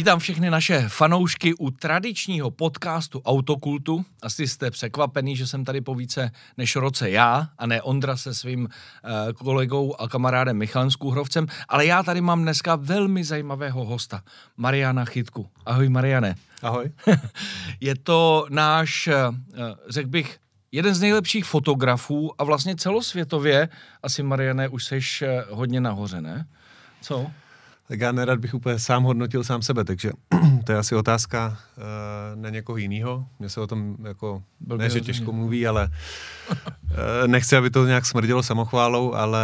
Vítám všechny naše fanoušky u tradičního podcastu Autokultu. Asi jste překvapený, že jsem tady po více než roce já, a ne Ondra se svým uh, kolegou a kamarádem Michalem Skůhrovcem, ale já tady mám dneska velmi zajímavého hosta, Mariana Chytku. Ahoj Mariane. Ahoj. Je to náš, uh, řekl bych, jeden z nejlepších fotografů a vlastně celosvětově, asi Mariane, už seš uh, hodně nahoře, ne? Co? Tak já nerad bych úplně sám hodnotil sám sebe, takže to je asi otázka uh, na někoho jiného. Mně se o tom jako, Byl ne, že těžko mluví, ale uh, nechci, aby to nějak smrdilo samochválou, ale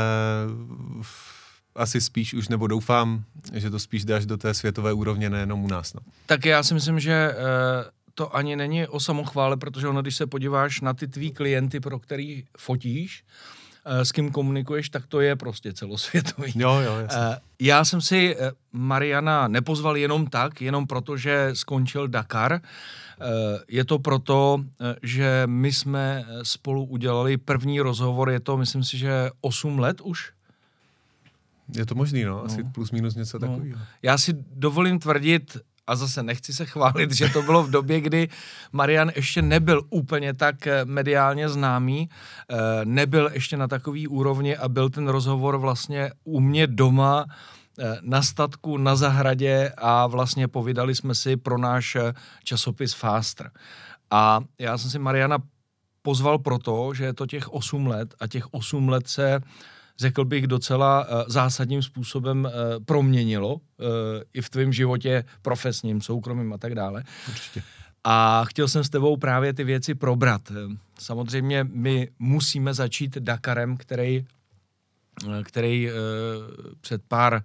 asi spíš už, nebo doufám, že to spíš dáš do té světové úrovně, nejenom u nás. No. Tak já si myslím, že uh, to ani není o samochvále, protože ono, když se podíváš na ty tvý klienty, pro který fotíš, s kým komunikuješ, tak to je prostě celosvětový. Jo, jo, jasně. Eh, já jsem si eh, Mariana nepozval jenom tak, jenom proto, že skončil Dakar. Je to proto, že my jsme spolu udělali první rozhovor, je to, myslím si, že 8 let už? Je to možný, no, asi no. plus minus něco no. takového. Já si dovolím tvrdit, a zase nechci se chválit, že to bylo v době, kdy Marian ještě nebyl úplně tak eh, mediálně známý, eh, nebyl ještě na takový úrovni a byl ten rozhovor vlastně u mě doma eh, na statku, na zahradě a vlastně povídali jsme si pro náš časopis Faster. A já jsem si Mariana pozval proto, že je to těch 8 let a těch 8 let se řekl bych, docela uh, zásadním způsobem uh, proměnilo uh, i v tvém životě profesním, soukromým a tak dále. Určitě. A chtěl jsem s tebou právě ty věci probrat. Samozřejmě my musíme začít Dakarem, který, který uh, před pár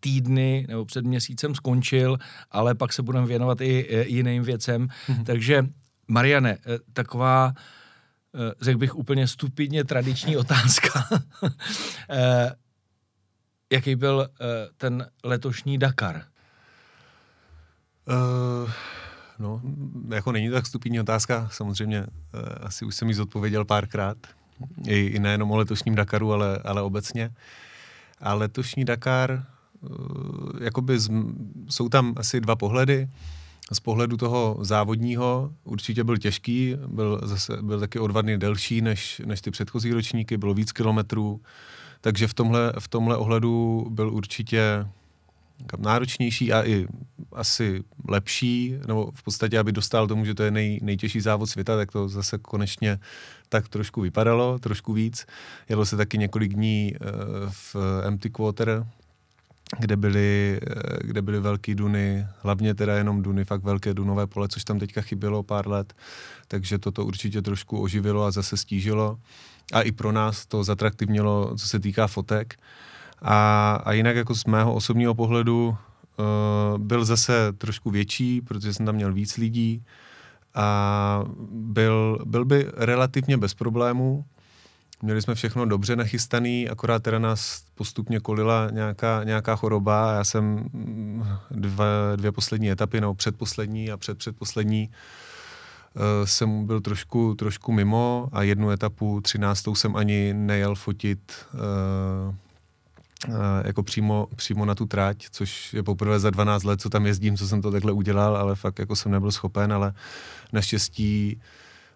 týdny nebo před měsícem skončil, ale pak se budeme věnovat i jiným věcem. Mm-hmm. Takže Mariane, taková Eh, řekl bych úplně stupidně tradiční otázka. Eh, jaký byl eh, ten letošní Dakar? Uh, no, jako není to tak stupidní otázka, samozřejmě uh, asi už jsem ji zodpověděl párkrát, I, i nejenom o letošním Dakaru, ale, ale obecně. A letošní Dakar, uh, jakoby z, jsou tam asi dva pohledy z pohledu toho závodního určitě byl těžký, byl, zase, byl taky o dva dny delší než, než ty předchozí ročníky, bylo víc kilometrů, takže v tomhle, v tomhle ohledu byl určitě náročnější a i asi lepší, nebo v podstatě, aby dostal tomu, že to je nej, nejtěžší závod světa, tak to zase konečně tak trošku vypadalo, trošku víc. Jelo se taky několik dní uh, v empty quarter, kde byly, eh, kde byly velké duny, hlavně teda jenom duny, fakt velké dunové pole, což tam teďka chybělo pár let, takže toto určitě trošku oživilo a zase stížilo. A i pro nás to zatraktivnilo, co se týká fotek. A, a jinak jako z mého osobního pohledu uh, byl zase trošku větší, protože jsem tam měl víc lidí a byl, byl by relativně bez problémů, Měli jsme všechno dobře nachystaný, akorát teda nás postupně kolila nějaká, nějaká choroba. A já jsem mm, dva, dvě poslední etapy, no předposlední a předpředposlední uh, jsem byl trošku, trošku mimo a jednu etapu, třináctou jsem ani nejel fotit uh, jako přímo, přímo na tu trať, což je poprvé za 12 let, co tam jezdím, co jsem to takhle udělal, ale fakt jako jsem nebyl schopen, ale naštěstí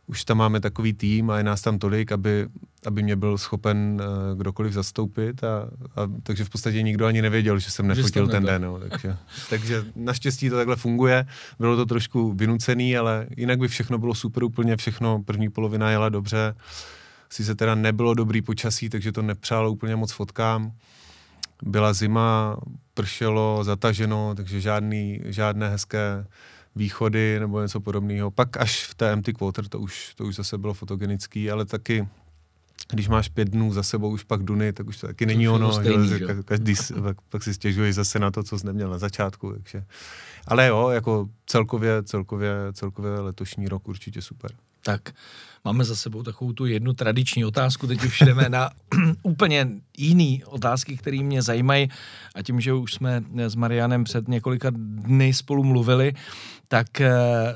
už tam máme takový tým a je nás tam tolik, aby, aby mě byl schopen uh, kdokoliv zastoupit a, a takže v podstatě nikdo ani nevěděl, že jsem nefotil že ten den. No, takže, takže naštěstí to takhle funguje. Bylo to trošku vynucený, ale jinak by všechno bylo super úplně, všechno první polovina jela dobře. Sice teda nebylo dobrý počasí, takže to nepřálo úplně moc fotkám. Byla zima, pršelo, zataženo, takže žádný, žádné hezké východy nebo něco podobného. Pak až v té empty quarter to už, to už zase bylo fotogenický, ale taky když máš pět dnů za sebou už pak duny, tak už to taky není to ono. Stejný, že? Každý pak, pak si stěžuje zase na to, co jsi neměl na začátku. Takže. Ale jo, jako celkově, celkově, celkově letošní rok určitě super. Tak máme za sebou takovou tu jednu tradiční otázku, teď už jdeme na úplně jiný otázky, které mě zajímají. A tím, že už jsme s Marianem před několika dny spolu mluvili, tak uh,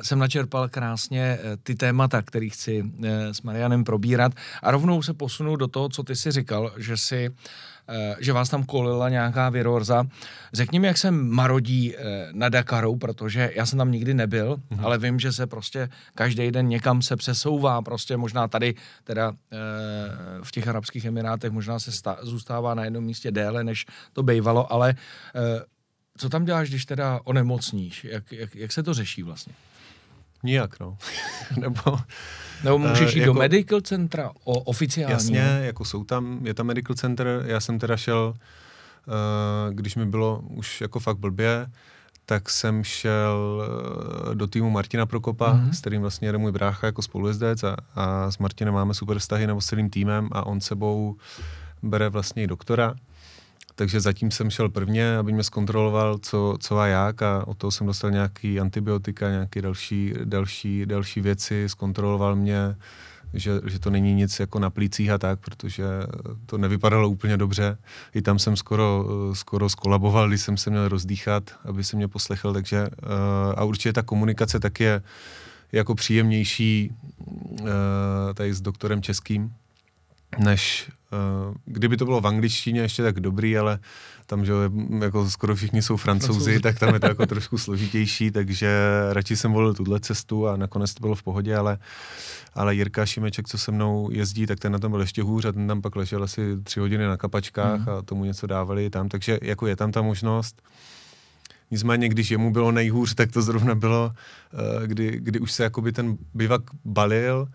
jsem načerpal krásně uh, ty témata, které chci uh, s Marianem probírat. A rovnou se posunu do toho, co ty si říkal, že si Eh, že vás tam kolila nějaká virorza. Řekni mi, jak se marodí eh, na Dakaru, protože já jsem tam nikdy nebyl, mm-hmm. ale vím, že se prostě každý den někam se přesouvá, prostě možná tady teda eh, v těch Arabských Emirátech možná se zůstává na jednom místě déle, než to bývalo, ale co tam děláš, když teda onemocníš? Jak, jak, jak se to řeší vlastně? Nijak, no. Nebo nebo můžeš jít uh, jako, do medical centra o, oficiálně? Jasně, jako jsou tam, je tam medical center, já jsem teda šel, uh, když mi bylo už jako fakt blbě, tak jsem šel uh, do týmu Martina Prokopa, mm-hmm. s kterým vlastně jede můj brácha jako spolujezdec a, a s Martinem máme super vztahy nebo s celým týmem a on sebou bere vlastně i doktora takže zatím jsem šel prvně, aby mě zkontroloval, co, co a jak a od toho jsem dostal nějaký antibiotika, nějaké další, další, další věci, zkontroloval mě, že, že to není nic jako na plících a tak, protože to nevypadalo úplně dobře. I tam jsem skoro, skoro skolaboval, když jsem se měl rozdýchat, aby se mě poslechl, takže eh, a určitě ta komunikace tak je jako příjemnější eh, tady s doktorem českým, než uh, kdyby to bylo v angličtině ještě tak dobrý, ale tam, že jako skoro všichni jsou francouzi, Francouzi. tak tam je to jako trošku složitější, takže radši jsem volil tuhle cestu a nakonec to bylo v pohodě, ale, ale Jirka Šimeček, co se mnou jezdí, tak ten na tom byl ještě hůř a ten tam pak ležel asi tři hodiny na kapačkách mm. a tomu něco dávali tam, takže jako je tam ta možnost. Nicméně, když jemu bylo nejhůř, tak to zrovna bylo, uh, kdy, kdy už se jakoby ten bivak balil,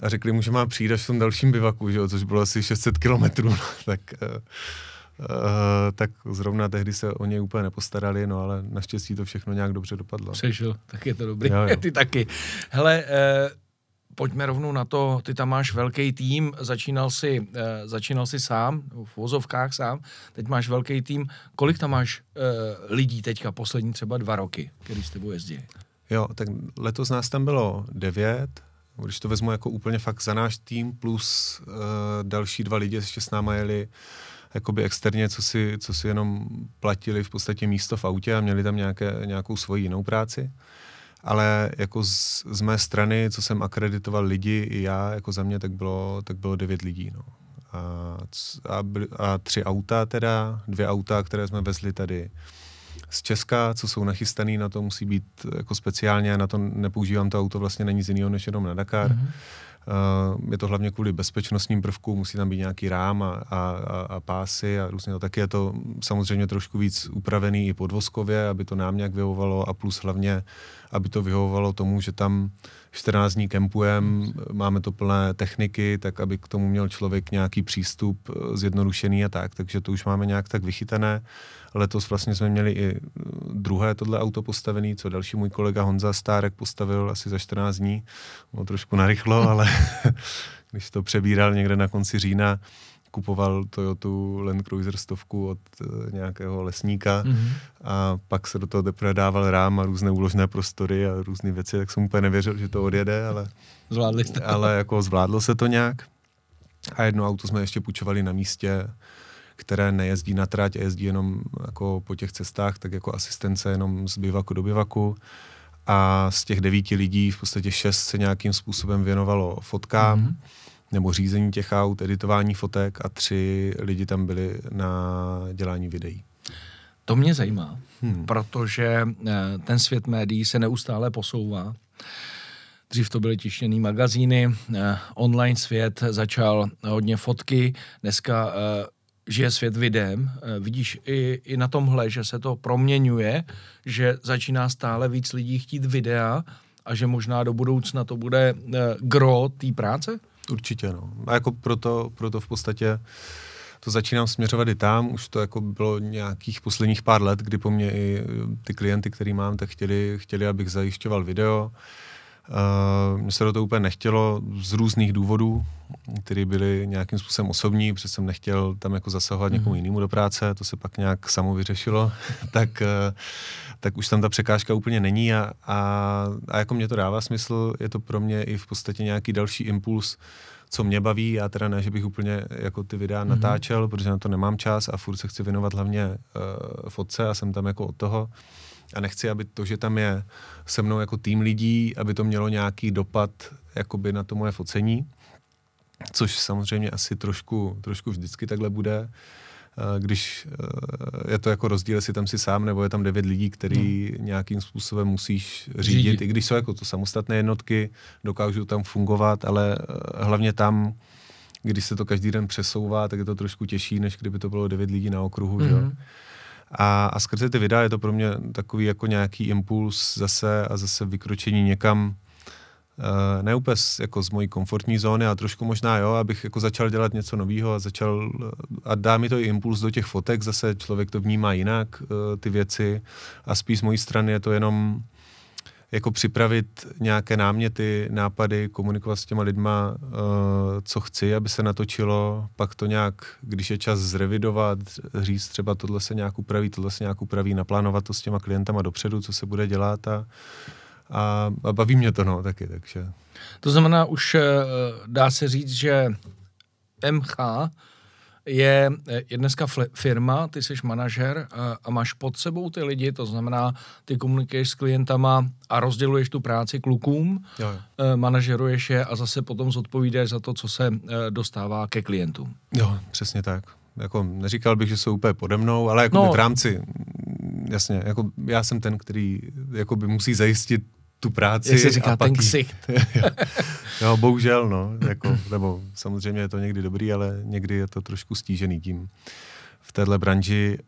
a řekli mu, že má přijít až v tom dalším bivaku, že jo, což bylo asi 600 kilometrů, no, tak, uh, uh, tak zrovna tehdy se o něj úplně nepostarali, no ale naštěstí to všechno nějak dobře dopadlo. Přežil, tak je to dobrý, jo, jo. ty taky. Hele, uh, pojďme rovnou na to, ty tam máš velký tým, začínal si, uh, začínal si sám, v vozovkách sám, teď máš velký tým, kolik tam máš uh, lidí teďka poslední třeba dva roky, který s tebou jezdí? Jo, tak letos nás tam bylo devět, když to vezmu jako úplně fakt za náš tým, plus uh, další dva lidi ještě s náma jeli jakoby externě, co si, co si jenom platili v podstatě místo v autě a měli tam nějaké, nějakou svoji jinou práci. Ale jako z, z mé strany, co jsem akreditoval lidi i já, jako za mě, tak bylo, tak bylo devět lidí. No. A, a, a tři auta teda, dvě auta, které jsme vezli tady z Česka, co jsou nachystaný na to, musí být jako speciálně, na to nepoužívám to auto, vlastně není z jiného než jenom na Dakar. Mm-hmm. Uh, je to hlavně kvůli bezpečnostním prvkům, musí tam být nějaký rám a, a, a, a pásy a různě. Tak je to samozřejmě trošku víc upravený i podvozkově, aby to nám nějak vyhovovalo a plus hlavně, aby to vyhovovalo tomu, že tam 14 dní kempujem, máme to plné techniky, tak aby k tomu měl člověk nějaký přístup eh, zjednodušený a tak. Takže to už máme nějak tak vychytané. Letos vlastně jsme měli i eh, druhé tohle auto postavené, co další můj kolega Honza Stárek postavil asi za 14 dní. Bylo trošku narychlo, ale když to přebíral někde na konci října, kupoval Toyota Land Cruiser stovku od uh, nějakého lesníka mm-hmm. a pak se do toho teprve dával rám a různé úložné prostory a různé věci, tak jsem úplně nevěřil, že to odjede, ale, Zvládli jste. ale jako zvládlo se to nějak. A jedno auto jsme ještě půjčovali na místě, které nejezdí na trať a jezdí jenom jako po těch cestách, tak jako asistence jenom z bivaku do bivaku. A z těch devíti lidí v podstatě šest se nějakým způsobem věnovalo fotkám. Mm-hmm nebo řízení těch aut, editování fotek a tři lidi tam byli na dělání videí. To mě zajímá, hmm. protože eh, ten svět médií se neustále posouvá. Dřív to byly tištěný magazíny, eh, online svět začal hodně fotky, dneska eh, žije svět videem. Vidíš i, i na tomhle, že se to proměňuje, že začíná stále víc lidí chtít videa a že možná do budoucna to bude gro té práce? Určitě, no. A jako proto, proto v podstatě to začínám směřovat i tam, už to jako bylo nějakých posledních pár let, kdy po mně i ty klienty, který mám, tak chtěli, chtěli abych zajišťoval video. Uh, mně se do toho úplně nechtělo z různých důvodů, které byly nějakým způsobem osobní, protože jsem nechtěl tam jako zasahovat mm-hmm. někomu jinému do práce, to se pak nějak samo vyřešilo, tak, uh, tak už tam ta překážka úplně není a, a, a jako mě to dává smysl, je to pro mě i v podstatě nějaký další impuls, co mě baví, já teda ne, že bych úplně jako ty videa mm-hmm. natáčel, protože na to nemám čas a furt se chci věnovat hlavně uh, fotce a jsem tam jako od toho a nechci, aby to, že tam je se mnou jako tým lidí, aby to mělo nějaký dopad jakoby na to moje focení, což samozřejmě asi trošku, trošku vždycky takhle bude, eh, když eh, je to jako rozdíl, jestli tam si sám, nebo je tam devět lidí, který hmm. nějakým způsobem musíš řídit, řídit, i když jsou jako to samostatné jednotky, dokážou tam fungovat, ale eh, hlavně tam, když se to každý den přesouvá, tak je to trošku těžší, než kdyby to bylo devět lidí na okruhu, hmm. že jo? A, a skrze ty videa je to pro mě takový jako nějaký impuls zase a zase vykročení někam, Uh, ne úplně jako z mojí komfortní zóny, ale trošku možná jo, abych jako začal dělat něco nového a začal, a dá mi to i impuls do těch fotek, zase člověk to vnímá jinak, uh, ty věci. A spíš z mojí strany je to jenom jako připravit nějaké náměty, nápady, komunikovat s těma lidma, uh, co chci, aby se natočilo, pak to nějak, když je čas zrevidovat, říct třeba tohle se nějak upraví, tohle se nějak upraví, naplánovat to s těma klientama dopředu, co se bude dělat a, a, a baví mě to, no, taky, takže. To znamená, už uh, dá se říct, že MH je, je dneska firma, ty jsi manažer a, a máš pod sebou ty lidi, to znamená, ty komunikuješ s klientama a rozděluješ tu práci klukům, jo, jo. Eh, manažeruješ je a zase potom zodpovídáš za to, co se eh, dostává ke klientům. Jo, přesně tak. Jako neříkal bych, že jsou úplně pode mnou, ale jako no, v rámci, jasně, jako já jsem ten, který jako by musí zajistit tu práci. Jak se říká, a ten ksicht. no, bohužel, no. Jako, nebo samozřejmě je to někdy dobrý, ale někdy je to trošku stížený tím. V téhle branži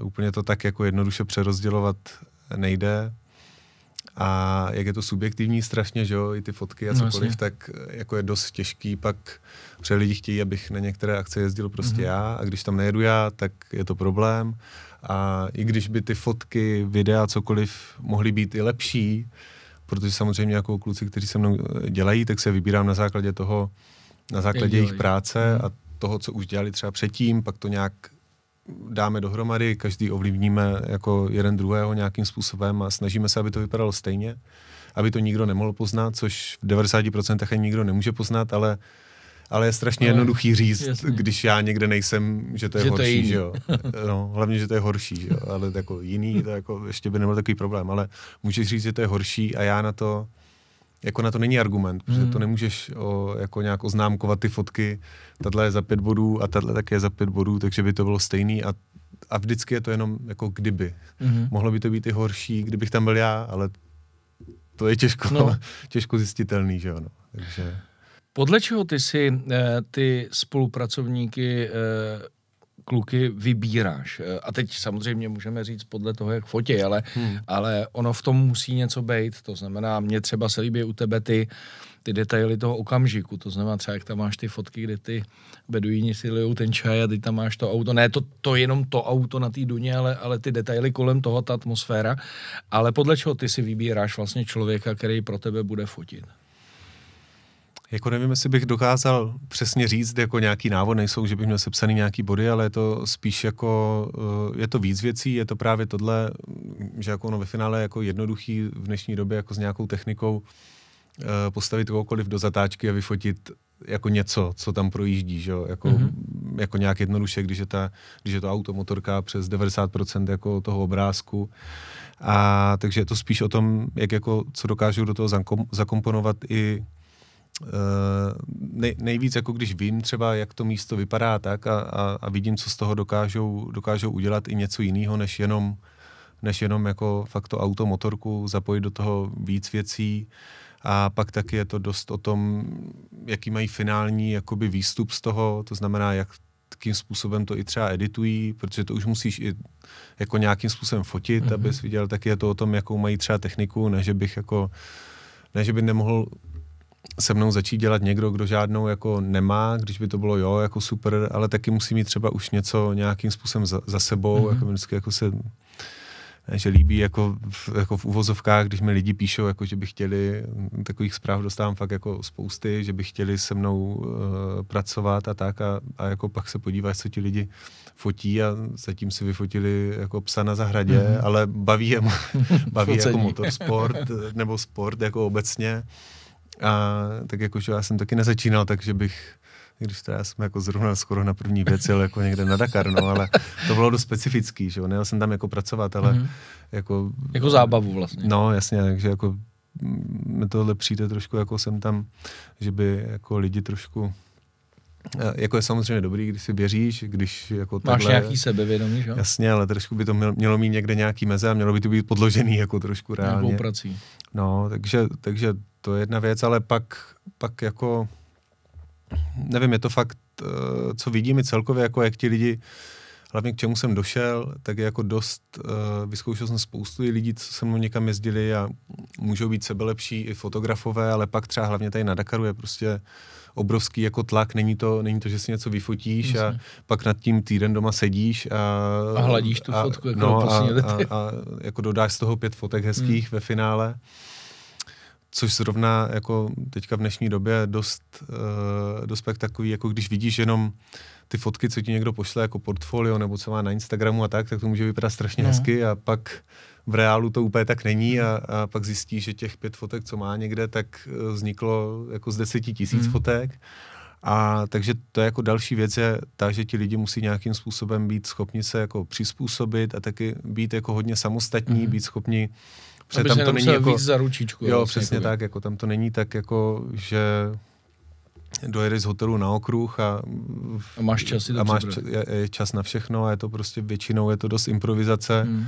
uh, úplně to tak jako jednoduše přerozdělovat nejde. A jak je to subjektivní strašně, že jo, i ty fotky a no, cokoliv, no, tak eh, jako je dost těžký pak, protože lidi chtějí, abych na některé akce jezdil prostě mm-hmm. já a když tam nejedu já, tak je to problém. A i když by ty fotky, videa, cokoliv mohly být i lepší, protože samozřejmě jako kluci, kteří se mnou eh, dělají, tak se vybírám na základě toho, na základě jejich práce hmm. a toho, co už dělali třeba předtím, pak to nějak dáme dohromady, každý ovlivníme jako jeden druhého nějakým způsobem a snažíme se, aby to vypadalo stejně, aby to nikdo nemohl poznat, což v 90% ani nikdo nemůže poznat, ale ale je strašně ale, jednoduchý říct, jasně. když já někde nejsem, že to je že horší, to je že jo. No, hlavně, že to je horší, že jo. ale jako jiný, to jako ještě by nebyl takový problém, ale můžeš říct, že to je horší a já na to, jako na to není argument, protože hmm. to nemůžeš o, jako nějak oznámkovat ty fotky, tahle je za pět bodů a tahle také je za pět bodů, takže by to bylo stejný a, a vždycky je to jenom jako kdyby. Hmm. Mohlo by to být i horší, kdybych tam byl já, ale to je těžko, no. těžko zjistitelný, že jo. No. Takže... Podle čeho ty si eh, ty spolupracovníky eh, kluky vybíráš. Eh, a teď samozřejmě můžeme říct podle toho, jak fotí, ale, hmm. ale ono v tom musí něco být. To znamená, mně třeba se líbí u tebe ty, ty detaily toho okamžiku. To znamená třeba, jak tam máš ty fotky, kde ty beduíni si lijou ten čaj a ty tam máš to auto. Ne to, to jenom to auto na té duně, ale, ale ty detaily kolem toho, ta atmosféra. Ale podle čeho ty si vybíráš vlastně člověka, který pro tebe bude fotit? Jako nevím, jestli bych dokázal přesně říct, jako nějaký návod, nejsou, že bych měl sepsaný nějaký body, ale je to spíš jako, eh, je to víc věcí, je to právě tohle, že jako ono ve finále jako jednoduchý v dnešní době jako s nějakou technikou eh, postavit kohokoliv do zatáčky a vyfotit jako něco, co tam projíždí, že jo? Jako, mm-hmm. jako nějak jednoduše, když je, ta, když je to automotorka přes 90% jako toho obrázku. A takže je to spíš o tom, jak jako, co dokážu do toho zakomponovat i nej, nejvíc, jako když vím třeba, jak to místo vypadá tak a, a, a vidím, co z toho dokážou, dokážou udělat i něco jiného, než jenom, než jenom jako fakt to auto, motorku, zapojit do toho víc věcí a pak taky je to dost o tom, jaký mají finální jakoby výstup z toho, to znamená, jak jakým způsobem to i třeba editují, protože to už musíš i jako nějakým způsobem fotit, mm-hmm. abys viděl, tak je to o tom, jakou mají třeba techniku, ne že bych jako, ne že by nemohl se mnou začít dělat někdo, kdo žádnou jako nemá, když by to bylo jo, jako super, ale taky musí mít třeba už něco nějakým způsobem za, za sebou, mm-hmm. jako vždycky jako se že líbí jako v, jako v uvozovkách, když mi lidi píšou, jako že by chtěli, takových zpráv dostávám fakt jako spousty, že by chtěli se mnou uh, pracovat a tak a, a jako pak se podíváš, co ti lidi fotí a zatím si vyfotili jako psa na zahradě, mm-hmm. ale baví je, baví jako motorsport nebo sport jako obecně. A tak jakože já jsem taky nezačínal, takže bych když teda jsem jako zrovna skoro na první věc jel jako někde na Dakar, no, ale to bylo dost specifický, že jo, nejel jsem tam jako pracovat, ale mm-hmm. jako... Jako zábavu vlastně. No, jasně, takže jako mi tohle přijde trošku, jako jsem tam, že by jako lidi trošku jako je samozřejmě dobrý, když si věříš, když jako Máš takhle, nějaký sebevědomí, že? Jasně, ale trošku by to mělo mít někde nějaký meze a mělo by to být podložený jako trošku reálně. Nějakou prací. No, takže, takže to je jedna věc, ale pak, pak jako nevím, je to fakt, eh, co vidím i celkově, jako jak ti lidi, hlavně k čemu jsem došel, tak je jako dost, uh, vyzkoušel jsem spoustu lidí, co se mnou někam jezdili a můžou být sebelepší i fotografové, ale pak třeba hlavně tady na Dakaru je prostě obrovský jako tlak, není to, není to, že si něco vyfotíš Myslím. a pak nad tím týden doma sedíš a... A hladíš tu a, fotku, jako no, a, a, a, jako dodáš z toho pět fotek hezkých hmm. ve finále což zrovna jako teďka v dnešní době dost, uh, dost takový, jako když vidíš jenom ty fotky, co ti někdo pošle jako portfolio nebo co má na Instagramu a tak, tak to může vypadat strašně no. hezky a pak v reálu to úplně tak není a, a pak zjistí, že těch pět fotek, co má někde, tak eh, vzniklo jako z deseti tisíc mm. fotek. A takže to je jako další věc je ta, že ti lidi musí nějakým způsobem být schopni se jako přizpůsobit a taky být jako hodně samostatní, mm. být schopni Protože tam to není jako, víc za ručičku. Jo, vlastně, přesně jakoby. tak, jako tam to není tak jako, že dojedeš z hotelu na okruh a, a máš čas, a máš čas, je, je čas na všechno a je to prostě většinou, je to dost improvizace. Hmm.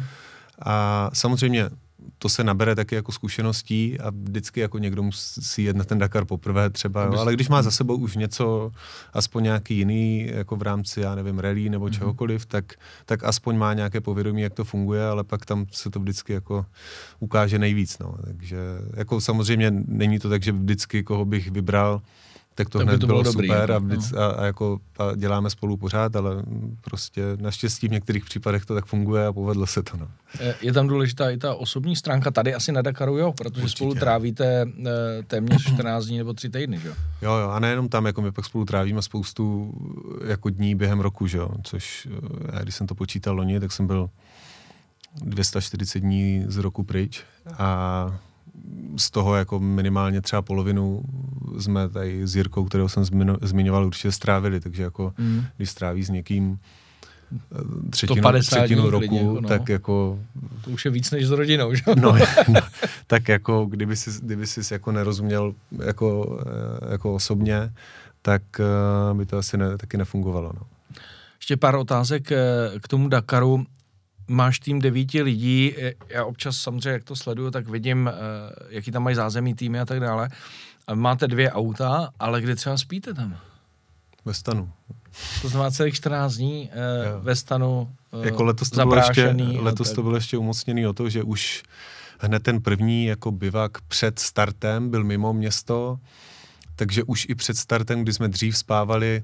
A samozřejmě to se nabere taky jako zkušeností a vždycky jako někdo musí jet na ten Dakar poprvé třeba, jo. ale když má za sebou už něco, aspoň nějaký jiný, jako v rámci, já nevím, rally nebo mm-hmm. čehokoliv, tak, tak aspoň má nějaké povědomí, jak to funguje, ale pak tam se to vždycky jako ukáže nejvíc, no. Takže jako samozřejmě není to tak, že vždycky koho bych vybral, tak to tak hned to bylo, bylo dobrý, super jako, a, vždyc, no. a, a, jako, a děláme spolu pořád, ale prostě naštěstí v některých případech to tak funguje a povedlo se to. No. Je tam důležitá i ta osobní stránka tady asi na Dakaru, jo, protože Určitě. spolu trávíte e, téměř 14 dní nebo 3 týdny, že jo? Jo, jo, a nejenom tam, jako my pak spolu trávíme spoustu jako dní během roku, že jo, což e, já když jsem to počítal loni, tak jsem byl 240 dní z roku pryč a z toho jako minimálně třeba polovinu jsme tady s Jirkou, kterou jsem zmiňoval, určitě strávili, takže jako mm. když stráví s někým eh, třetinu, třetinu roku, jako no. tak jako... To už je víc než s rodinou, že? No, no tak jako kdyby jsi, kdyby jsi jako nerozuměl jako, eh, jako osobně, tak uh, by to asi ne, taky nefungovalo. No. Ještě pár otázek k tomu Dakaru máš tým devíti lidí, já občas samozřejmě, jak to sleduju, tak vidím, eh, jaký tam mají zázemí týmy a tak dále. Máte dvě auta, ale kde třeba spíte tam? Ve stanu. To znamená celých 14 dní eh, ve stanu jako letos to bylo ještě, letos to bylo ještě umocněný o to, že už hned ten první jako bivak před startem byl mimo město, takže už i před startem, kdy jsme dřív spávali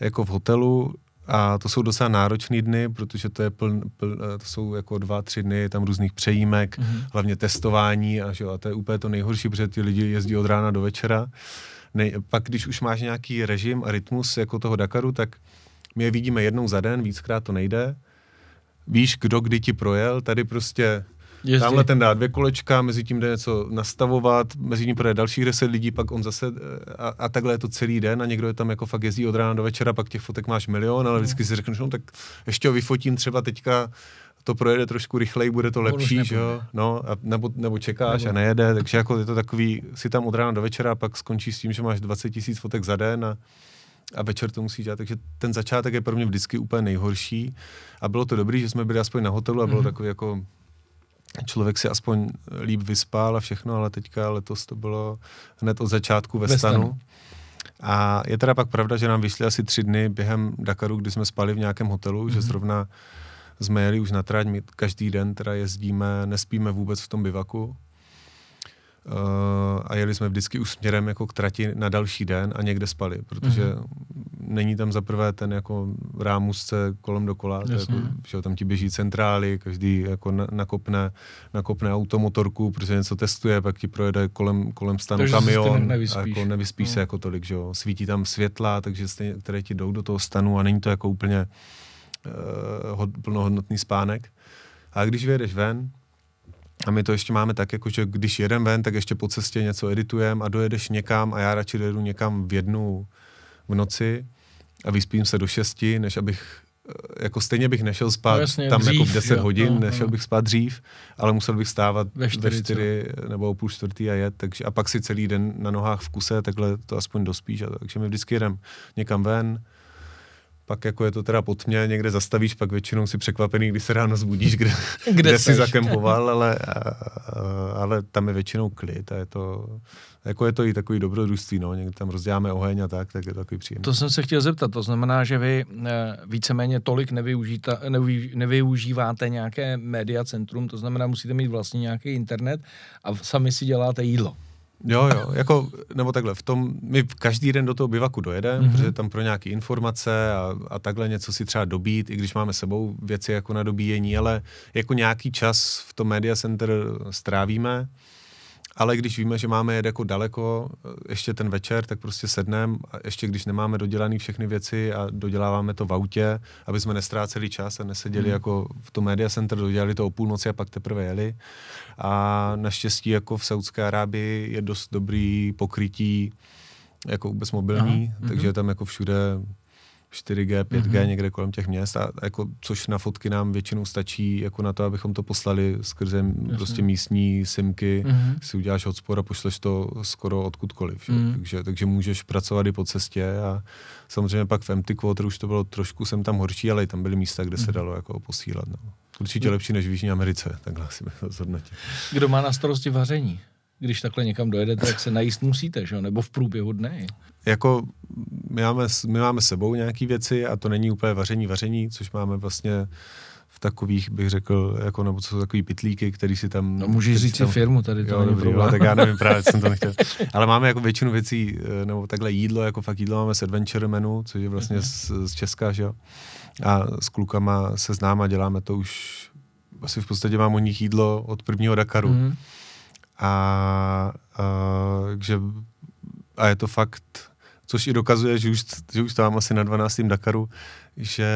jako v hotelu, a to jsou docela náročné dny, protože to, je pln, pln, to jsou jako dva, tři dny tam různých přejímek, mm-hmm. hlavně testování a, že, a to je úplně to nejhorší, protože ty lidi jezdí od rána do večera. Nej, pak, když už máš nějaký režim a rytmus jako toho Dakaru, tak my je vidíme jednou za den, víckrát to nejde. Víš, kdo kdy ti projel, tady prostě Jezdí. Tamhle ten dá dvě kolečka, mezi tím jde něco nastavovat, mezi tím projde dalších deset lidí, pak on zase a, a takhle je to celý den a někdo je tam jako fakt jezdí od rána do večera, pak těch fotek máš milion, ale vždycky si řekneš, no tak ještě ho vyfotím třeba teďka to projede trošku rychleji, bude to lepší, že jo? No, a nebo, nebo čekáš nebo. a nejede, takže jako je to takový, si tam od rána do večera, pak skončí s tím, že máš 20 tisíc fotek za den a, a večer to musíš dělat, takže ten začátek je pro mě vždycky úplně nejhorší a bylo to dobrý, že jsme byli aspoň na hotelu a bylo mm-hmm. takový jako člověk si aspoň líp vyspal a všechno, ale teďka letos to bylo hned od začátku ve, ve stanu. stanu. A je teda pak pravda, že nám vyšly asi tři dny během Dakaru, kdy jsme spali v nějakém hotelu, mm-hmm. že mhm. zrovna jsme jeli už na trať, my každý den teda jezdíme, nespíme vůbec v tom bivaku. Uh, a jeli jsme vždycky už směrem jako k trati na další den a někde spali, protože mm-hmm není tam zaprvé ten jako rámusce kolem dokola, to jako, že tam ti běží centrály, každý jako na, nakopne, nakopne automotorku, protože něco testuje, pak ti projede kolem, kolem stanu takže kamion nevyspíš. a jako nevyspíš no. se jako tolik, že jo. Svítí tam světla, takže stejně, které ti jdou do toho stanu a není to jako úplně uh, plnohodnotný spánek. A když vyjedeš ven, a my to ještě máme tak, jako že když jedem ven, tak ještě po cestě něco editujeme a dojedeš někam a já radši dojedu někam v jednu v noci a vyspím se do šesti, než abych eh, jako stejně bych nešel spát no jasně, tam dřív, jako v 10 jo, hodin, no, nešel no. bych spát dřív, ale musel bych stávat ve čtyři, ve čtyři nebo o půl čtvrtý a jet, takže, a pak si celý den na nohách v kuse, takhle to aspoň dospíš. A, takže my vždycky jedem někam ven, pak jako je to teda pod mě, někde zastavíš, pak většinou si překvapený, když se ráno zbudíš, kde, kde, kde jsi zakempoval, ale, ale tam je většinou klid a je to, jako je to i takový dobrodružství, no, někdy tam rozděláme oheň a tak, tak je to takový příjemný. To jsem se chtěl zeptat, to znamená, že vy eh, víceméně tolik nevyužíváte nějaké média centrum, to znamená, musíte mít vlastně nějaký internet a sami si děláte jídlo. Jo, jo, jako, nebo takhle, v tom, my každý den do toho bivaku dojedeme, mm-hmm. protože tam pro nějaké informace a, a takhle něco si třeba dobít, i když máme sebou věci jako na dobíjení, ale jako nějaký čas v tom media center strávíme, ale když víme, že máme jet jako daleko, ještě ten večer, tak prostě sedneme a ještě když nemáme dodělané všechny věci a doděláváme to v autě, aby jsme nestráceli čas a neseděli hmm. jako v tom media center, dodělali to o půlnoci a pak teprve jeli. A naštěstí jako v Saudské Arábii je dost dobrý pokrytí jako vůbec mobilní, Aha, takže je tam jako všude 4G, 5G mm-hmm. někde kolem těch měst, a jako, což na fotky nám většinou stačí jako na to, abychom to poslali skrze Jasně. prostě místní simky, mm-hmm. si uděláš hotspot a pošleš to skoro odkudkoliv. Mm-hmm. Takže, takže můžeš pracovat i po cestě a samozřejmě pak v Empty Quarter už to bylo trošku jsem tam horší, ale i tam byly místa, kde mm-hmm. se mhm. dalo jako posílat. No. Určitě mm-hmm. lepší než v Jižní Americe, takhle si bych to zhodnotil. Kdo má na starosti vaření? Když takhle někam dojedete, tak se najíst musíte, že? nebo v průběhu dne. Jako my máme, my máme sebou nějaké věci a to není úplně vaření vaření, což máme vlastně v takových, bych řekl, jako, nebo co jsou takový pitlíky, který si tam... No můžeš říct si firmu, tady to jo, není dobrý, tak já nevím, právě jsem to nechtěl. Ale máme jako většinu věcí, eh, nebo takhle jídlo, jako fakt jídlo máme s Adventure menu, což je vlastně mhm. z, z Česka, že jo. A s klukama se známa, děláme to už, asi v podstatě mám u nich jídlo od prvního Dakaru. Mm a, a, že, a je to fakt, což i dokazuje, že už, že už tam asi na 12. Dakaru, že,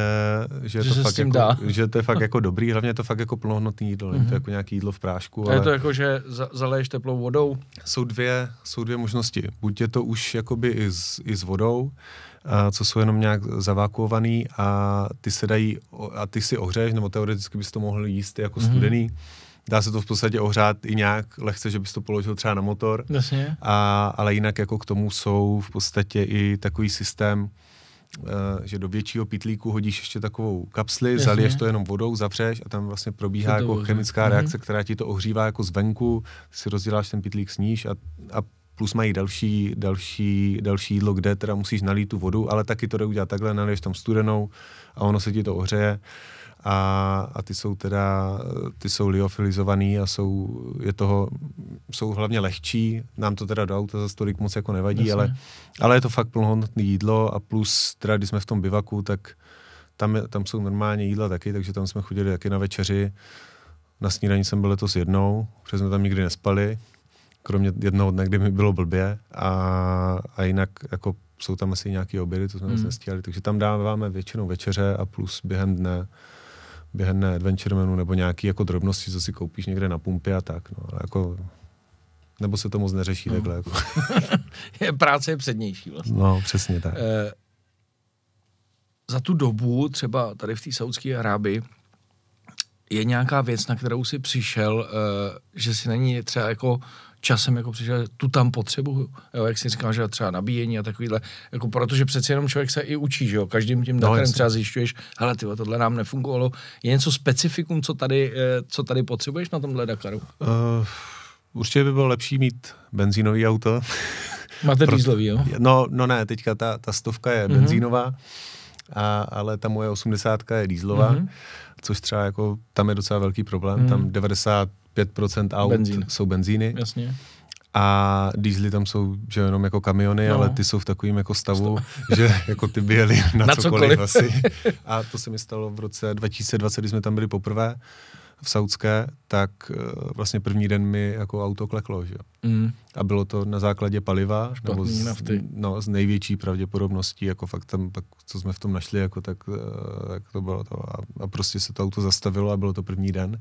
že, že, to fakt jako, dá. že to je fakt jako dobrý, hlavně je to fakt jako plnohodnotný jídlo, mm-hmm. to mhm. jako nějaký jídlo v prášku. A ale je to jako, že za, zaleješ teplou vodou? Jsou dvě, jsou dvě možnosti. Buď je to už jakoby i s, i s vodou, a co jsou jenom nějak zavákuovaný a ty se dají, a ty si ohřeješ, nebo teoreticky bys to mohl jíst jako mm-hmm. Dá se to v podstatě ohřát i nějak lehce, že bys to položil třeba na motor. Jasně. A, ale jinak jako k tomu jsou v podstatě i takový systém, Uh, že do většího pitlíku hodíš ještě takovou kapsli, Jasně. zaliješ to jenom vodou, zavřeš a tam vlastně probíhá jako voze. chemická mm-hmm. reakce, která ti to ohřívá jako zvenku, si rozděláš ten pitlík sníž a, a plus mají další, další, další jídlo, kde teda musíš nalít tu vodu, ale taky to jde udělat takhle, naliješ tam studenou a ono se ti to ohřeje a, a ty jsou teda, ty jsou liofilizovaný a jsou, je toho, jsou hlavně lehčí, nám to teda do auta za tolik moc jako nevadí, ale, ale je to fakt plnohodnotné jídlo a plus teda, když jsme v tom bivaku, tak tam, je, tam jsou normálně jídla taky, takže tam jsme chodili taky na večeři. Na snídaní jsem byl letos jednou, protože jsme tam nikdy nespali, kromě jednoho dne, kdy mi bylo blbě a, a jinak jako jsou tam asi nějaké obědy, to jsme mm. nestíhali, takže tam dáváme většinou večeře a plus během dne během adventure menu nebo nějaký jako drobnosti, co si koupíš někde na pumpě a tak. No, ale jako, nebo se to moc neřeší no. takhle. Jako. je, práce je přednější vlastně. No, přesně tak. E, za tu dobu, třeba tady v té Saudské Arábii, je nějaká věc, na kterou si přišel, e, že si není třeba jako časem jako přišel, tu tam potřebuju. Jo, jak si říkal, že třeba nabíjení a takovýhle, jako protože přeci jenom člověk se i učí, že jo, každým tím no, třeba zjišťuješ, hele, ty tohle nám nefungovalo. Je něco specifikum, co tady, eh, co tady potřebuješ na tomhle Dakaru? Uh, určitě by bylo lepší mít benzínový auto. Máte dýzlový, jo? No, no ne, teďka ta, ta stovka je mm-hmm. benzínová, a, ale ta moje osmdesátka je dýzlová, mm-hmm. Což třeba jako, tam je docela velký problém, mm. tam 90 5% aut Benzín. jsou benzíny. Jasně. a diesely tam jsou že jenom jako kamiony, no. ale ty jsou v takovém jako stavu, Stav. že jako ty by jeli na, na cokoliv, cokoliv asi. A to se mi stalo v roce 2020, kdy jsme tam byli poprvé v Saudské, tak uh, vlastně první den mi jako auto kleklo, že mm. A bylo to na základě paliva, Špatný nebo z, nafty. no, z největší pravděpodobností, jako fakt tam, pak, co jsme v tom našli, jako tak, uh, tak to bylo to. A, a prostě se to auto zastavilo a bylo to první den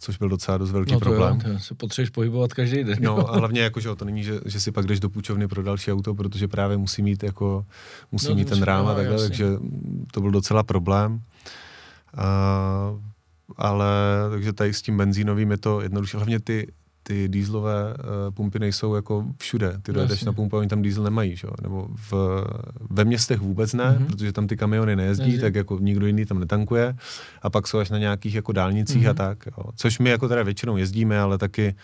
což byl docela dost velký no to problém. Jo, se potřebuješ pohybovat každý den. No a hlavně jako, že to není, že, že si pak jdeš do půjčovny pro další auto, protože právě musí mít jako, musí no, mít ten rám a takhle, takže to byl docela problém. A, ale takže tady s tím benzínovým je to jednoduše. Hlavně ty, ty dýzlové uh, pumpy nejsou jako všude. Ty dojedeš na pumpu oni tam diesel nemají, že? nebo v, ve městech vůbec ne, mm-hmm. protože tam ty kamiony nejezdí, Jezdí. tak jako nikdo jiný tam netankuje a pak jsou až na nějakých jako dálnicích mm-hmm. a tak. Jo. Což my jako teda většinou jezdíme, ale taky eh,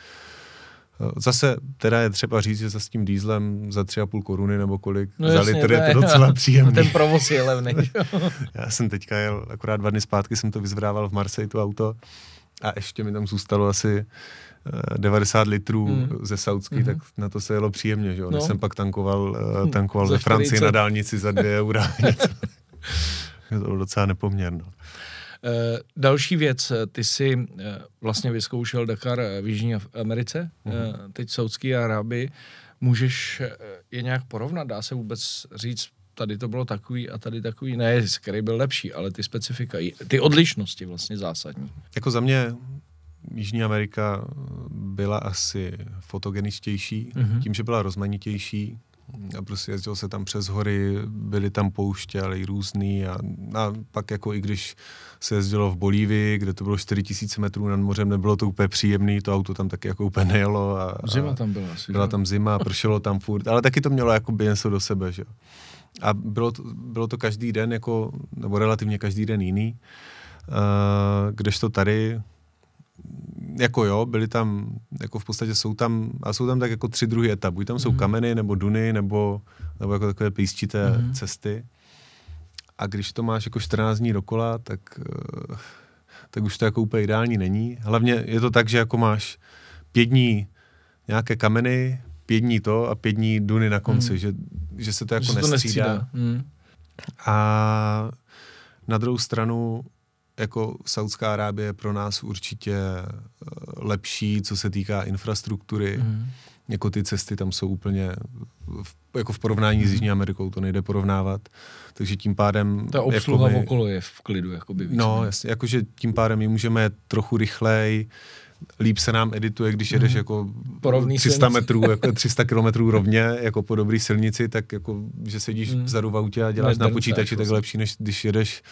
Zase teda je třeba říct, že se s tím dýzlem za tři a půl koruny nebo kolik no za litr je to docela příjemný. Ten provoz je levný. Já jsem teďka jel, akorát dva dny zpátky jsem to vyzvrával v Marseille, to auto a ještě mi tam zůstalo asi 90 litrů mm. ze Saudský, mm. tak na to se jelo příjemně, že jo? No. jsem pak tankoval, uh, tankoval ve Francii na dálnici za dvě eura. to bylo docela nepoměrno. Uh, další věc, ty jsi uh, vlastně vyzkoušel Dakar v Jižní Americe, mm. uh, teď Saudský Arábii. Můžeš je nějak porovnat? Dá se vůbec říct, tady to bylo takový a tady takový, ne, který byl lepší, ale ty specifika, ty odlišnosti vlastně zásadní. Jako za mě Jižní Amerika byla asi fotogeničtější, mm-hmm. tím, že byla rozmanitější a prostě jezdilo se tam přes hory, byly tam pouště, ale i různý a, a pak jako i když se jezdilo v Bolívii, kde to bylo 4000 metrů nad mořem, nebylo to úplně příjemné, to auto tam taky jako úplně nejelo. A, zima tam byla asi. Byla tam zima, pršelo tam furt, ale taky to mělo jako něco do sebe, že A bylo to, bylo to každý den, jako, nebo relativně každý den jiný. Uh, kdežto tady jako jo, byli tam, jako v podstatě jsou tam, a jsou tam tak jako tři druhy etap. Buď tam jsou mm. kameny, nebo duny, nebo, nebo jako takové písčité mm. cesty. A když to máš jako 14 dní dokola, tak, eh, tak už to jako úplně ideální není. Hlavně je to tak, že jako máš pět dní nějaké kameny, pět dní to a pět dní duny na konci, mm. že, že se to jako že nestřídá. To nestřídá. Mm. A na druhou stranu jako Saudská Arábie je pro nás určitě eh, lepší, co se týká infrastruktury. Mm. Jako ty cesty tam jsou úplně, v, jako v porovnání mm. s mhm. Jižní Amerikou, to nejde porovnávat. Takže tím pádem... Ta obsluha jako my, okolo je v klidu, jakoby. No, jasně, jakože tím pádem my můžeme trochu rychleji, líp se nám edituje, když jedeš mm. jako Porovný 300 silnici. metrů, jako 300 kilometrů rovně, jako po dobrý silnici, tak jako, že sedíš mm. vzadu v autě a děláš na počítači, tak lepší, než když jedeš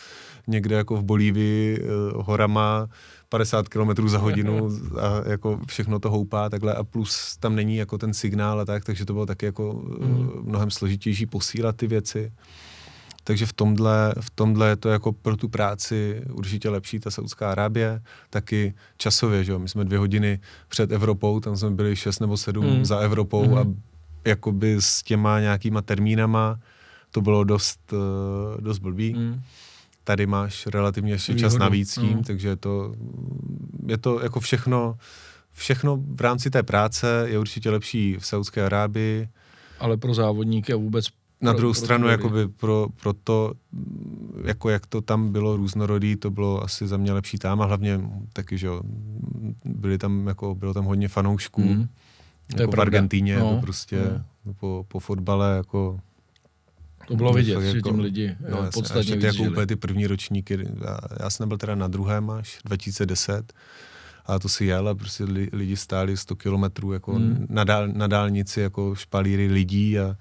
někde jako v Bolívii uh, horama 50 km za hodinu a jako všechno to houpá takhle a plus tam není jako ten signál a tak, takže to bylo taky jako mm. mnohem složitější posílat ty věci. Takže v tomhle, v tomhle je to jako pro tu práci určitě lepší ta Saudská Arábie, taky časově, že jo? My jsme dvě hodiny před Evropou, tam jsme byli šest nebo sedm mm. za Evropou mm. a jakoby s těma nějakýma termínama to bylo dost, uh, dost blbý. Mm tady máš relativně ještě čas navíc tím, mm. takže je to, je to jako všechno, všechno v rámci té práce je určitě lepší v Saudské Arábii. Ale pro závodníky a vůbec na druhou pro stranu, jakoby pro, pro to, jako jak to tam bylo různorodý, to bylo asi za mě lepší tam a hlavně taky, že jo, byli tam, jako, bylo tam hodně fanoušků, mm. jako v Argentíně, no. to prostě mm. po, po fotbale, jako to bylo vidět, že jako, tím lidi no, eh, podstatně ty jako úplně ty první ročníky, já, já jsem nebyl teda na druhém až 2010, a to si jel a prostě li, lidi stáli 100 kilometrů jako hmm. na, dál, na dálnici jako špalíry lidí a,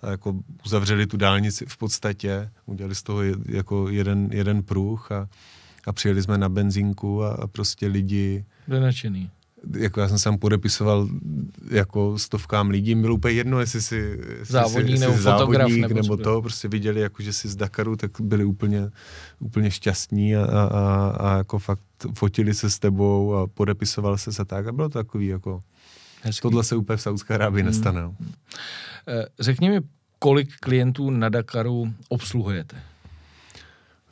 a jako uzavřeli tu dálnici v podstatě, udělali z toho je, jako jeden, jeden pruh a, a přijeli jsme na benzínku a, a prostě lidi... Vynačený jako já jsem sám podepisoval jako stovkám lidí, bylo úplně jedno, jestli si závodník jestli, nebo závodník, fotograf nebo, nebo to, prostě viděli, jako, že si z Dakaru, tak byli úplně, úplně šťastní a, a, a, jako fakt fotili se s tebou a podepisoval se a tak a bylo to takový jako Hezký. tohle se úplně v Saudské Arábii hmm. nestane. No. Eh, řekni mi, kolik klientů na Dakaru obsluhujete?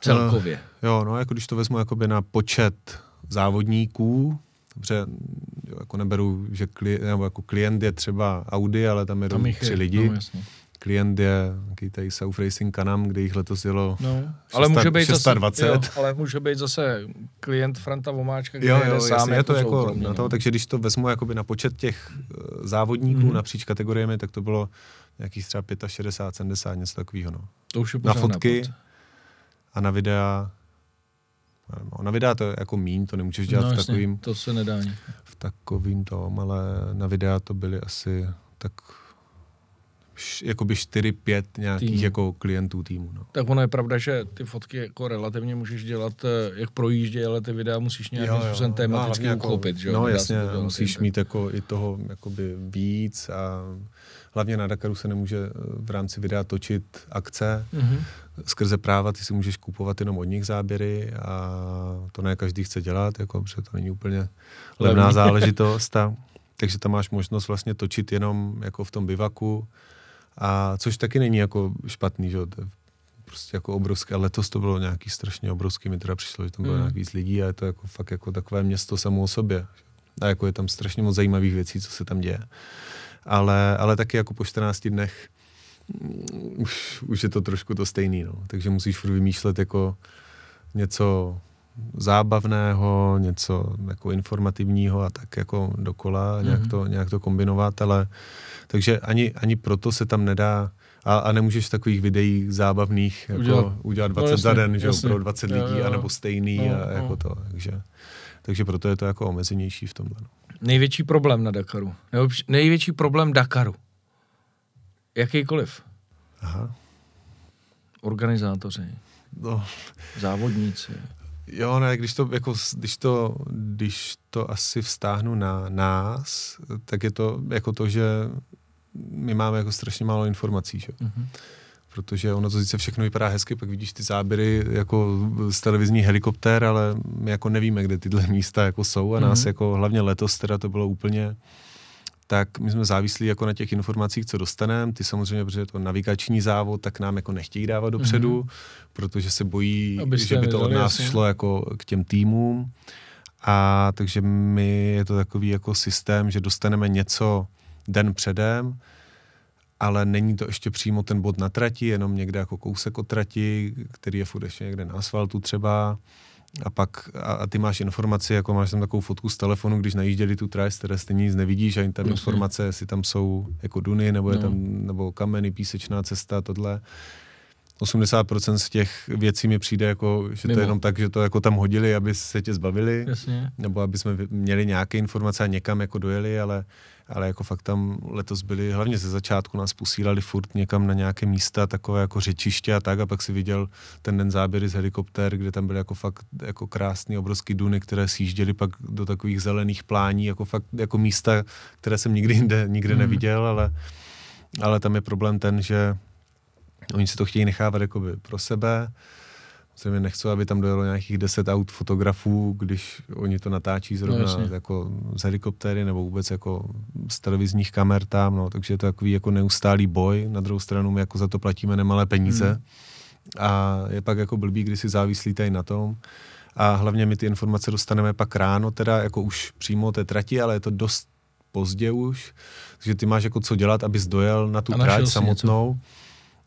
Celkově. Uh, jo, no, jako když to vezmu jakoby na počet závodníků, Dobře, jo, jako neberu, že klient, nebo jako klient je třeba Audi, ale tam jedou Tam tři je, lidi. no, jasně. klient je nějaký tady South Racing Canam, kde jich letos jelo No, ale může být 620. zase, jo, ale může být zase klient Franta Vomáčka, který Jo, jo, sám jasně, je to jako soukromý, na no. to, takže když to vezmu jakoby na počet těch eh, závodníků Mhm. mm-hmm. napříč kategoriemi, tak to bylo nějakých třeba 65, 70, něco takového. No. To už je na fotky nápad. A na videa, no, na videa to je jako míň, to nemůžeš dělat no, v jasně, takovým, to se nedá ani. v takovým tom, ale na videa to byly asi tak jakoby 4-5 nějakých Týmů. jako klientů týmu. No. Tak ono je pravda, že ty fotky jako relativně můžeš dělat, eh, jak projíždí, ale ty videa musíš nějakým způsobem No, tematicky hlavně uchopit. Že? jo? No jasně, to musíš tak. mít jako i toho jakoby víc a hlavně na Dakaru se nemůže eh, v rámci videa točit akce. Mhm. Skrze práva ty si můžeš kupovat jenom od nich záběry a to ne každý chce dělat, jako, protože to není úplně levná Levný. záležitost. A, takže tam máš možnost vlastně točit jenom jako v tom bivaku, a což taky není jako špatný, že prostě jako obrovské, a letos to bylo nějaký strašně obrovský, mi teda přišlo, že tam bylo Mm. nějak víc lidí a je to jako fakt jako takové město samo o sobě. A jako je tam strašně moc zajímavých věcí, co se tam děje. Ale, ale taky jako po 14 dnech už, už je to trošku to stejný, no. Takže musíš furt vymýšlet jako něco zábavného, něco jako informativního a tak jako dokola, mm-hmm. nějak, Mhm. to, nějak to kombinovat, ale takže ani, ani proto se tam nedá a, a nemůžeš takových videí zábavných jako Udělat. udělat, udělat No 20 jasně, za den, že jo, jasně. pro 20 Jo, lidí, jo. anebo stejný No, a jako no. to, takže, takže proto je to jako omezenější v tomhle. No. Největší problém na Dakaru. Největší problém Dakaru. Jakýkoliv. Aha. Organizátoři, No, závodníci. Jo, ne, když to, jako, když to, když to asi vztáhnu na nás, tak je to jako to, že my máme jako strašně málo informací, že? Mhm. protože ono to sice všechno vypadá hezky, pak vidíš ty záběry jako z televizní helikoptér, ale my jako nevíme, kde tyhle místa jako jsou a nás Mhm. jako hlavně letos teda to bylo úplně tak my jsme závislí jako na těch informacích, co dostaneme. Ty samozřejmě, protože je to navigační závod, tak nám jako nechtějí dávat dopředu, Mhm. protože se bojí, Abyste že by to od nás jasně. šlo jako k těm týmům. A takže my je to takový jako systém, že dostaneme něco den předem, ale není to ještě přímo ten bod na trati, jenom někde jako kousek od trati, který je furt ještě někde na asfaltu třeba. A pak, a, a ty máš informaci, jako máš tam takovou fotku z telefonu, když najížděli tu trať, které stejně nic nevidíš a jen tam Jasně. informace, jestli tam jsou jako duny, nebo je No. tam, nebo kameny, písečná cesta, tohle. 80% z těch věcí mi přijde jako, že Mimo. to je jenom tak, že to jako tam hodili, aby se tě zbavili Jasně. nebo aby jsme měli nějaké informace a někam jako dojeli, ale, ale jako fakt tam letos byli, hlavně ze začátku nás posílali furt někam na nějaké místa, takové jako řečiště a tak a pak si viděl ten den záběry z helikoptér, kde tam byly jako fakt jako krásný obrovský duny, které sjížděly pak do takových zelených plání, jako fakt jako místa, které jsem nikdy jinde, nikde Mhm. neviděl, ale, ale tam je problém ten, že oni si to chtějí nechávat jakoby pro sebe, Samozřejmě nechci, aby tam dojelo nějakých 10 aut fotografů, když oni to natáčí zrovna No, jasně. no, jako z helikoptéry nebo vůbec jako z televizních kamer tam, no, takže je to takový jako neustálý boj. Na druhou stranu my jako za to platíme nemalé peníze. Hmm. A je pak jako blbý, když si závislí tady na tom. A hlavně my ty informace dostaneme pak ráno, teda jako už přímo té trati, ale je to dost pozdě už, takže ty máš jako co dělat, abys dojel na tu trať samotnou.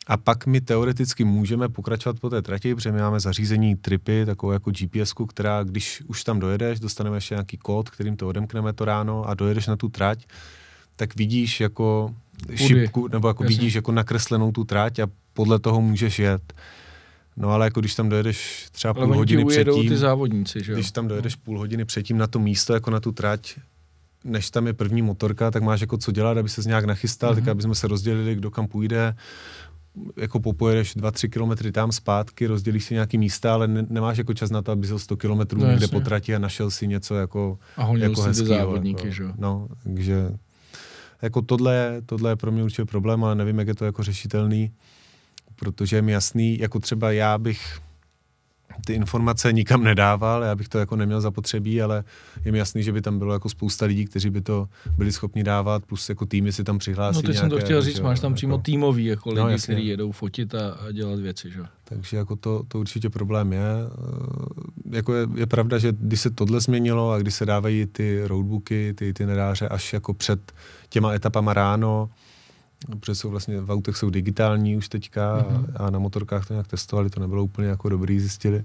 A pak my teoreticky můžeme pokračovat po té trati, protože my máme zařízení tripy, takovou jako gps která když už tam dojedeš, dostaneme ještě nějaký kód, kterým to odemkneme to ráno a dojedeš na tu trať, tak vidíš jako šipku, nebo jako Jasně. vidíš jako nakreslenou tu trať a podle toho můžeš jet. No ale jako když tam dojedeš třeba Ale půl hodiny předtím, ty závodníci, že jo? když tam dojedeš půl hodiny předtím na to místo, jako na tu trať, než tam je první motorka, tak máš jako co dělat, aby se nějak nachystal, mm-hmm. tak aby jsme se rozdělili, kdo kam půjde, jako popojedeš 2-3 kilometry tam zpátky, rozdělíš si nějaký místa, ale ne, nemáš jako čas na to, aby jel 100 kilometrů No, někde jasně. po trati a našel si něco jako, A honil jako hezkýho, závodníky, jako, že jo? No, takže jako tohle, je- tohle je pro mě určitě problém, ale nevím, jak je to jako řešitelný, protože je mi jasný, jako třeba já bych ty informace nikam nedával, já bych to jako neměl zapotřebí, ale je mi jasný, že by tam bylo jako spousta lidí, kteří by to byli schopni dávat, plus jako týmy si tam přihlásí No teď jsem to nějaké, chtěl říct, že máš tam přímo jako, týmový jako lidi, No, no, jasně. kteří jedou fotit a, a dělat věci, že jo? Takže jako to, to určitě problém je. Eh, jako je, je, pravda, že když se tohle změnilo a když se dávají ty roadbooky, ty itineráře až jako před těma etapama ráno, protože jsou vlastně v autech jsou digitální už teďka mm-hmm. a, na motorkách to nějak testovali, to nebylo úplně jako dobrý, zjistili.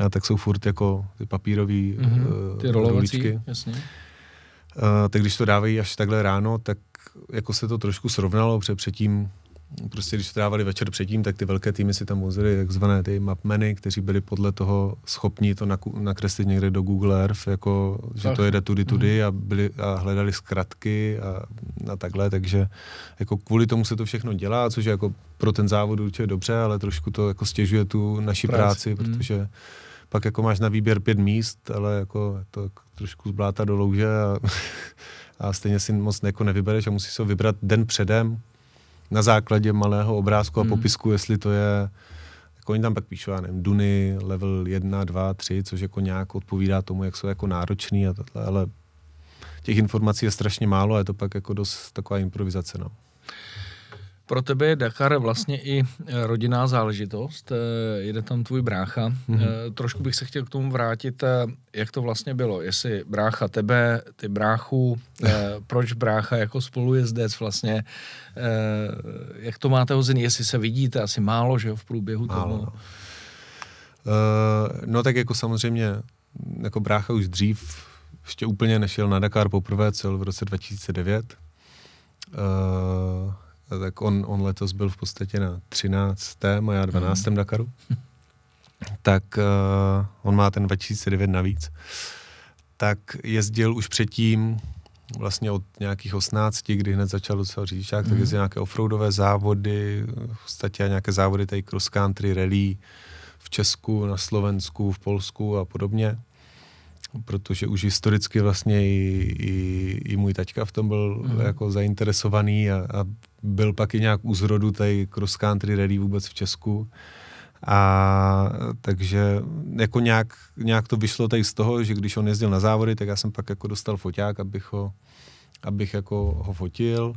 A tak jsou furt jako ty papírový mm-hmm. uh, ty rolovací, jasně. Uh, tak když to dávají až takhle ráno, tak jako se to trošku srovnalo, protože předtím prostě když to dávali večer předtím, tak ty velké týmy si tam vozili takzvané ty mapmeny, kteří byli podle toho schopni to nakreslit někde do Google Earth, jako, že to jede tudy, tudy mm. a, byli, a hledali zkratky a, a takhle, takže jako kvůli tomu se to všechno dělá, což je jako pro ten závod určitě dobře, ale trošku to jako stěžuje tu naši práci, práci mm. protože pak jako máš na výběr pět míst, ale jako to jako trošku zbláta do louže a, a stejně si moc jako nevybereš a musíš se vybrat den předem, na základě malého obrázku a hmm. popisku, jestli to je, jako oni tam pak píšou, já nevím, Duny, level 1, 2, 3, což jako nějak odpovídá tomu, jak jsou jako náročný a tohle, ale těch informací je strašně málo a je to pak jako dost taková improvizace, no. Pro tebe je Dakar vlastně i eh, rodinná záležitost. Eh, jede tam tvůj brácha. Mm-hmm. Trošku bych se chtěl k tomu vrátit, jak to vlastně bylo. Jestli brácha tebe, ty bráchu, proč brácha jako spolujezdec vlastně, jak to máte hozený, jestli se vidíte, asi málo, že jo, v průběhu málo, toho. No. Uh, no tak jako samozřejmě, jako brácha už dřív, ještě úplně nešel na Dakar poprvé, cel v roce 2009. Uh, tak on, on letos byl v podstatě na 13. a já 12. Mm. Dakaru. Tak uh, on má ten 2009 navíc. Tak jezdil už předtím, vlastně od nějakých 18, kdy hned začal docela řidičák, mm. tak mhm. jezdil nějaké offroadové závody, v podstatě nějaké závody tady cross country, rally v Česku, na Slovensku, v Polsku a podobně protože už historicky vlastně i, i, i můj taťka v tom byl mm. jako zainteresovaný a, a byl pak i nějak u zrodu tady cross country rally vůbec v Česku. A takže jako nějak, nějak to vyšlo tady z toho, že když on jezdil na závody, tak já jsem pak jako dostal foťák, abych ho, abych jako ho fotil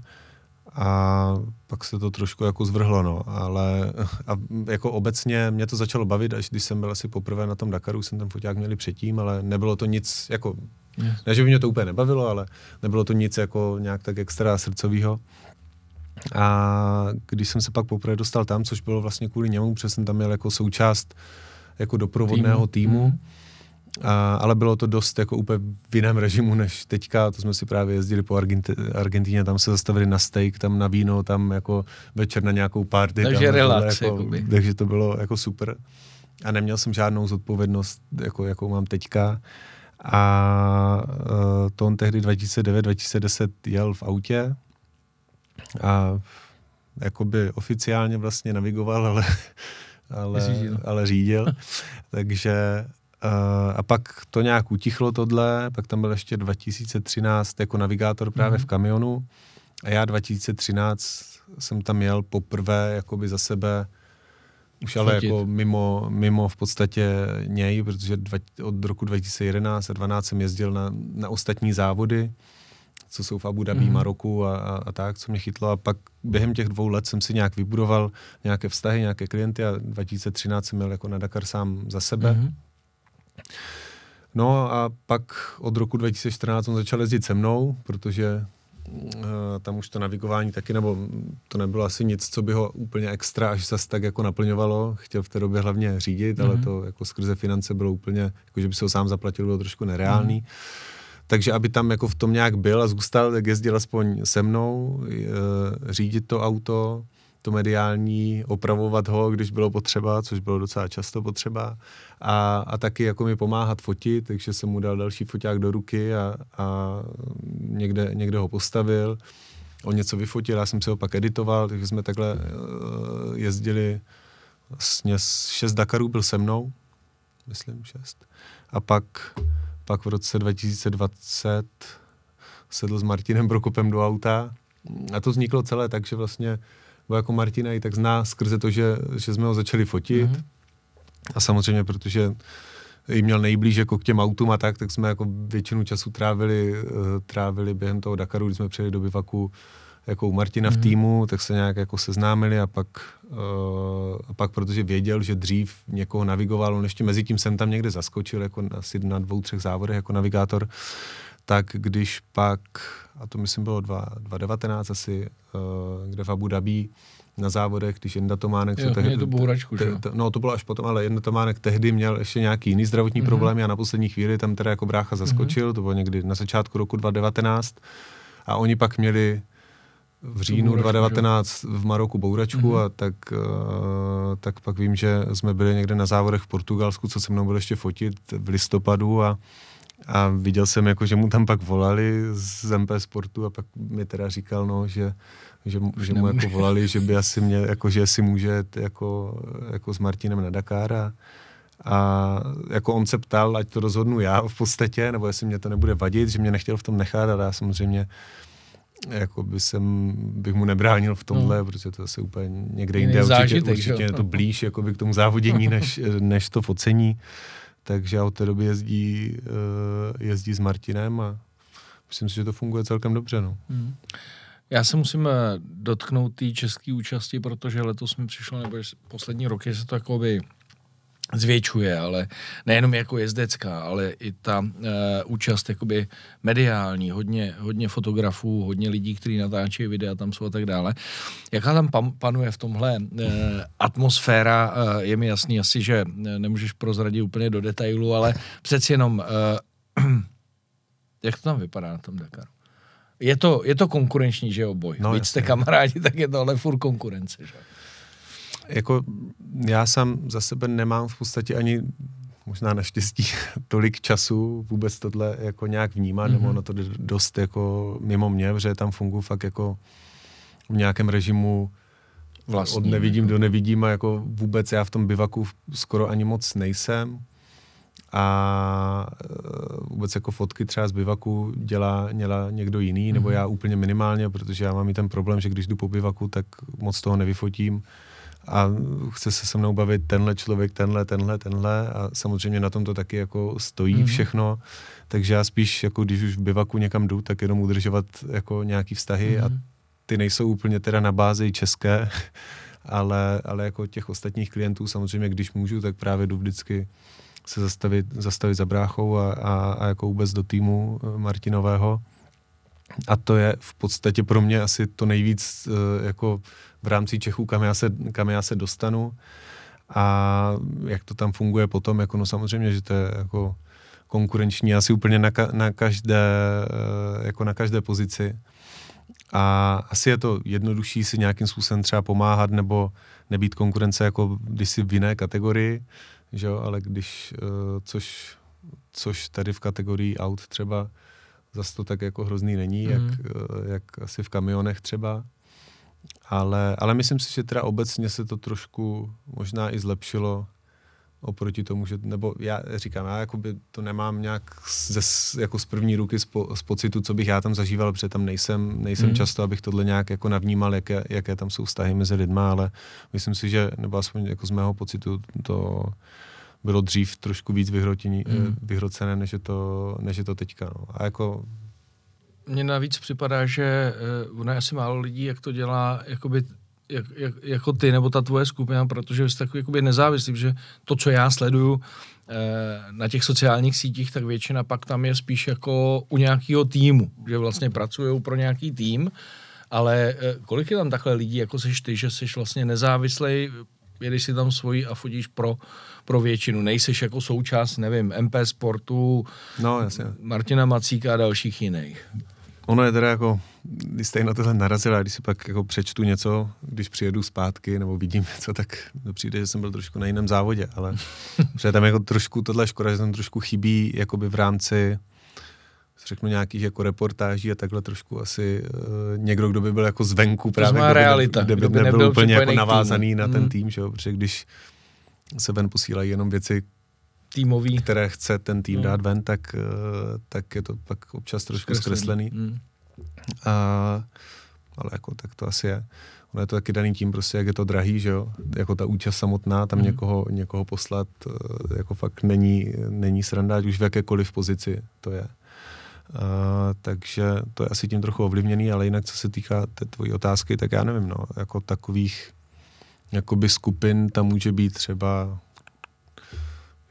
a pak se to trošku jako zvrhlo, no, ale a jako obecně mě to začalo bavit, až když jsem byl asi poprvé na tom Dakaru, jsem ten foťák měli předtím, ale nebylo to nic jako, yes. ne, že by mě to úplně nebavilo, ale nebylo to nic jako nějak tak extra srdcového. A když jsem se pak poprvé dostal tam, což bylo vlastně kvůli němu, protože jsem tam měl jako součást jako doprovodného týmu, týmu mm a, ale bylo to dost jako úplně v jiném režimu než teďka, to jsme si právě jezdili po Argenti- Argentíně, tam se zastavili na steak, tam na víno, tam jako večer na nějakou party. Takže tam, relax. Jako, takže to bylo jako super. A neměl jsem žádnou zodpovědnost, jako, jakou mám teďka. A uh, to on tehdy 2009-2010 jel v autě a jakoby oficiálně vlastně navigoval, ale, ale, řídil. ale řídil. Takže Uh, a pak to nějak utichlo tohle, pak tam byl ještě 2013 jako navigátor právě mm-hmm. v kamionu a já 2013 jsem tam jel poprvé jakoby za sebe, už ale Fotit. jako mimo, mimo v podstatě něj, protože dva, od roku 2011 a 2012 jsem jezdil na, na ostatní závody, co jsou v Abu Dhabi, mm-hmm. Maroku a, a, a tak, co mě chytlo a pak během těch dvou let jsem si nějak vybudoval nějaké vztahy, nějaké klienty a 2013 jsem měl jako na Dakar sám za sebe. Mm-hmm No a pak od roku 2014 on začal jezdit se mnou, protože uh, tam už to navigování taky, nebo to nebylo asi nic, co by ho úplně extra až zase tak jako naplňovalo. Chtěl v té době hlavně řídit, mm-hmm. ale mhm. to jako skrze finance bylo úplně, jako že by se ho sám zaplatil, bylo trošku nereálný. Mm-hmm. Takže aby tam jako v tom nějak byl a zůstal, tak jezdil aspoň se mnou, uh, řídit to auto, to mediální, opravovat ho, když bylo potřeba, což bylo docela často potřeba a, a taky jako mi pomáhat fotit, takže jsem mu dal další foťák do ruky a, a někde, někde ho postavil. On něco vyfotil, já jsem si ho pak editoval, takže jsme takhle uh, jezdili vlastně šest Dakarů byl se mnou, myslím šest. A pak, pak v roce 2020 sedl s Martinem Prokopem do auta a to vzniklo celé tak, že vlastně bo jako Martina i tak zná skrze to, že, že jsme ho začali fotit. Mm-hmm. A samozřejmě, protože jí měl nejblíž jako k těm autům a tak, tak jsme jako většinu času trávili, uh, trávili během toho Dakaru, když jsme přijeli do bivaku jako u Martina v mhm. týmu, tak se nějak jako seznámili a pak, uh, a pak protože věděl, že dřív někoho navigoval, on ještě mezi tím jsem tam někde zaskočil, jako asi na dvou, třech závodech jako navigátor, tak když pak, a to myslím bylo 2019 asi, uh, kde v Abu Dhabi, na závodech, když Jenda Tománek... Jo, tehdy, to bouračku, te, te, No to bylo až potom, ale Jenda Tománek tehdy měl ještě nějaký jiný zdravotní mm-hmm. problémy a na poslední chvíli tam teda jako brácha zaskočil, mm-hmm. to bylo někdy na začátku roku 2019 a oni pak měli v říjnu 2019 v Maroku bouračku mm-hmm. a tak, uh, tak pak vím, že jsme byli někde na závodech v Portugalsku, co se mnou byl ještě fotit v listopadu a a viděl jsem, jako, že mu tam pak volali z MP Sportu a pak mi teda říkal, no, že, že, že mu jako volali, že by asi mě, jako, že si může jako, jako s Martinem na Dakar a, a jako on se ptal, ať to rozhodnu já v podstatě, nebo jestli mě to nebude vadit, že mě nechtěl v tom nechat, ale já samozřejmě jako by jsem, bych mu nebránil v tomhle, no. protože to asi úplně někde jinde. Určitě, určitě je to blíž jakoby k tomu závodění, než, než to focení takže od té doby jezdí, uh, jezdí s Martinem a myslím si, že to funguje celkem dobře. No. Hmm. Já se musím eh, dotknout té české účasti, protože letos mi přišlo, nebo poslední roky se to jakoby zvětšuje, ale nejenom jako jezdecká, ale i ta uh, účast jakoby mediální, hodně, hodně fotografů, hodně lidí, kteří natáčí videa, tam jsou a tak dále. Jaká tam pan, panuje v tomhle uh, atmosféra, uh, je mi jasný asi, že nemůžeš prozradit úplně do detailu, ale přeci jenom, uh, jak to tam vypadá na tom Dakaru? Je to, je to konkurenční, že jo, boj. No, Víc jste kamarádi, tak je to ale furt konkurence, že jako já sám za sebe nemám v podstatě ani možná naštěstí tolik času vůbec tohle jako nějak vnímat, mm-hmm. nebo mhm. ono to dost jako mimo mě, protože tam funguji fakt jako v nějakém režimu Vlastní, od nevidím jako. do nevidím a jako vůbec já v tom bivaku skoro ani moc nejsem a e, vůbec jako fotky třeba z bivaku dělá, dělá někdo jiný, mm-hmm. nebo mhm. já úplně minimálně, protože já mám i ten problém, že když jdu po bivaku, tak moc toho nevyfotím a chce se se mnou bavit tenhle člověk, tenhle, tenhle, tenhle a samozřejmě na tom to taky jako stojí mm-hmm. všechno, takže já spíš jako když už v bivaku někam jdu, tak jenom udržovat jako nějaký vztahy mm-hmm. a mhm. ty nejsou úplně teda na bázi české, ale, ale jako těch ostatních klientů samozřejmě, když můžu, tak právě jdu vždycky se zastavit, zastavit za bráchou a, a, a jako vůbec do týmu eh, Martinového. A to je v podstatě pro mě asi to nejvíc uh, jako v rámci Čechů, kam já se, kam já se dostanu a jak to tam funguje potom, jako no samozřejmě, že to je jako konkurenční asi úplně na, ka, na, každé, eh, jako na každé pozici. A asi je to jednodušší si nějakým způsobem třeba pomáhat nebo nebýt konkurence jako když si v jiné kategorii, že jo? ale když, eh, což, což tady v kategorii aut třeba zase to tak jako hrozný není, mm. jak, mhm. eh, jak asi v kamionech třeba. Ale, ale myslím si, že teda obecně se to trošku možná i zlepšilo oproti tomu, že, nebo já říkám, já jakoby to nemám nějak ze, jako z první ruky z, po, z pocitu, co bych já tam zažíval, protože tam nejsem, nejsem mm. často, abych tohle nějak jako navnímal, jaké, jaké tam jsou vztahy mezi lidma, ale myslím si, že, nebo aspoň jako z mého pocitu to bylo dřív trošku víc vyhrocení, mm. vyhrocené, než je to, než je to teďka. No. A jako mně navíc připadá, že uh, ono je asi málo lidí, jak to dělá jakoby, jak, jak, jako ty nebo ta tvoje skupina, protože jsi takový jakoby nezávislý, že to, co já sleduju uh, na těch sociálních sítích, tak většina pak tam je spíš jako u nějakého týmu, že vlastně pracují pro nějaký tým, ale uh, kolik je tam takhle lidí, jako seš ty, že jsi vlastně nezávislej, jedeš si tam svoji a fotíš pro, pro většinu. Nejseš jako součást, nevím, MP Sportu, no, jasně. Martina Macíka a dalších jiných. Ono je teda jako, když jste na tohle narazil a když si pak jako přečtu něco, když přijedu zpátky nebo vidím něco, tak to přijde, že jsem byl trošku na jiném závodě, ale že tam jako trošku, tohle škoda, že tam trošku chybí jakoby v rámci řeknu nějakých jako reportáží a takhle trošku asi uh, někdo, kdo by byl jako zvenku právě, kdo by, realita, kde by, kdo by nebyl, nebyl úplně jako navázaný na ten hmm. tým, že jo? protože když se ven posílají jenom věci, týmový. které chce ten tým no. dát ven, tak, uh, tak je to pak občas trošku zkreslený. zkreslený. Hmm. A, ale jako tak to asi je. Ono je to taky daný tím prostě, jak je to drahý, že jo, jako ta účast samotná, tam mm. někoho, někoho poslat, eh, jako fakt není, není sranda, ať už v jakékoliv pozici to je. Uh, takže to je asi tím trochu ovlivněný, ale jinak, co se týká té tvojí otázky, tak já nevím, no, jako takových jakoby skupin tam může být třeba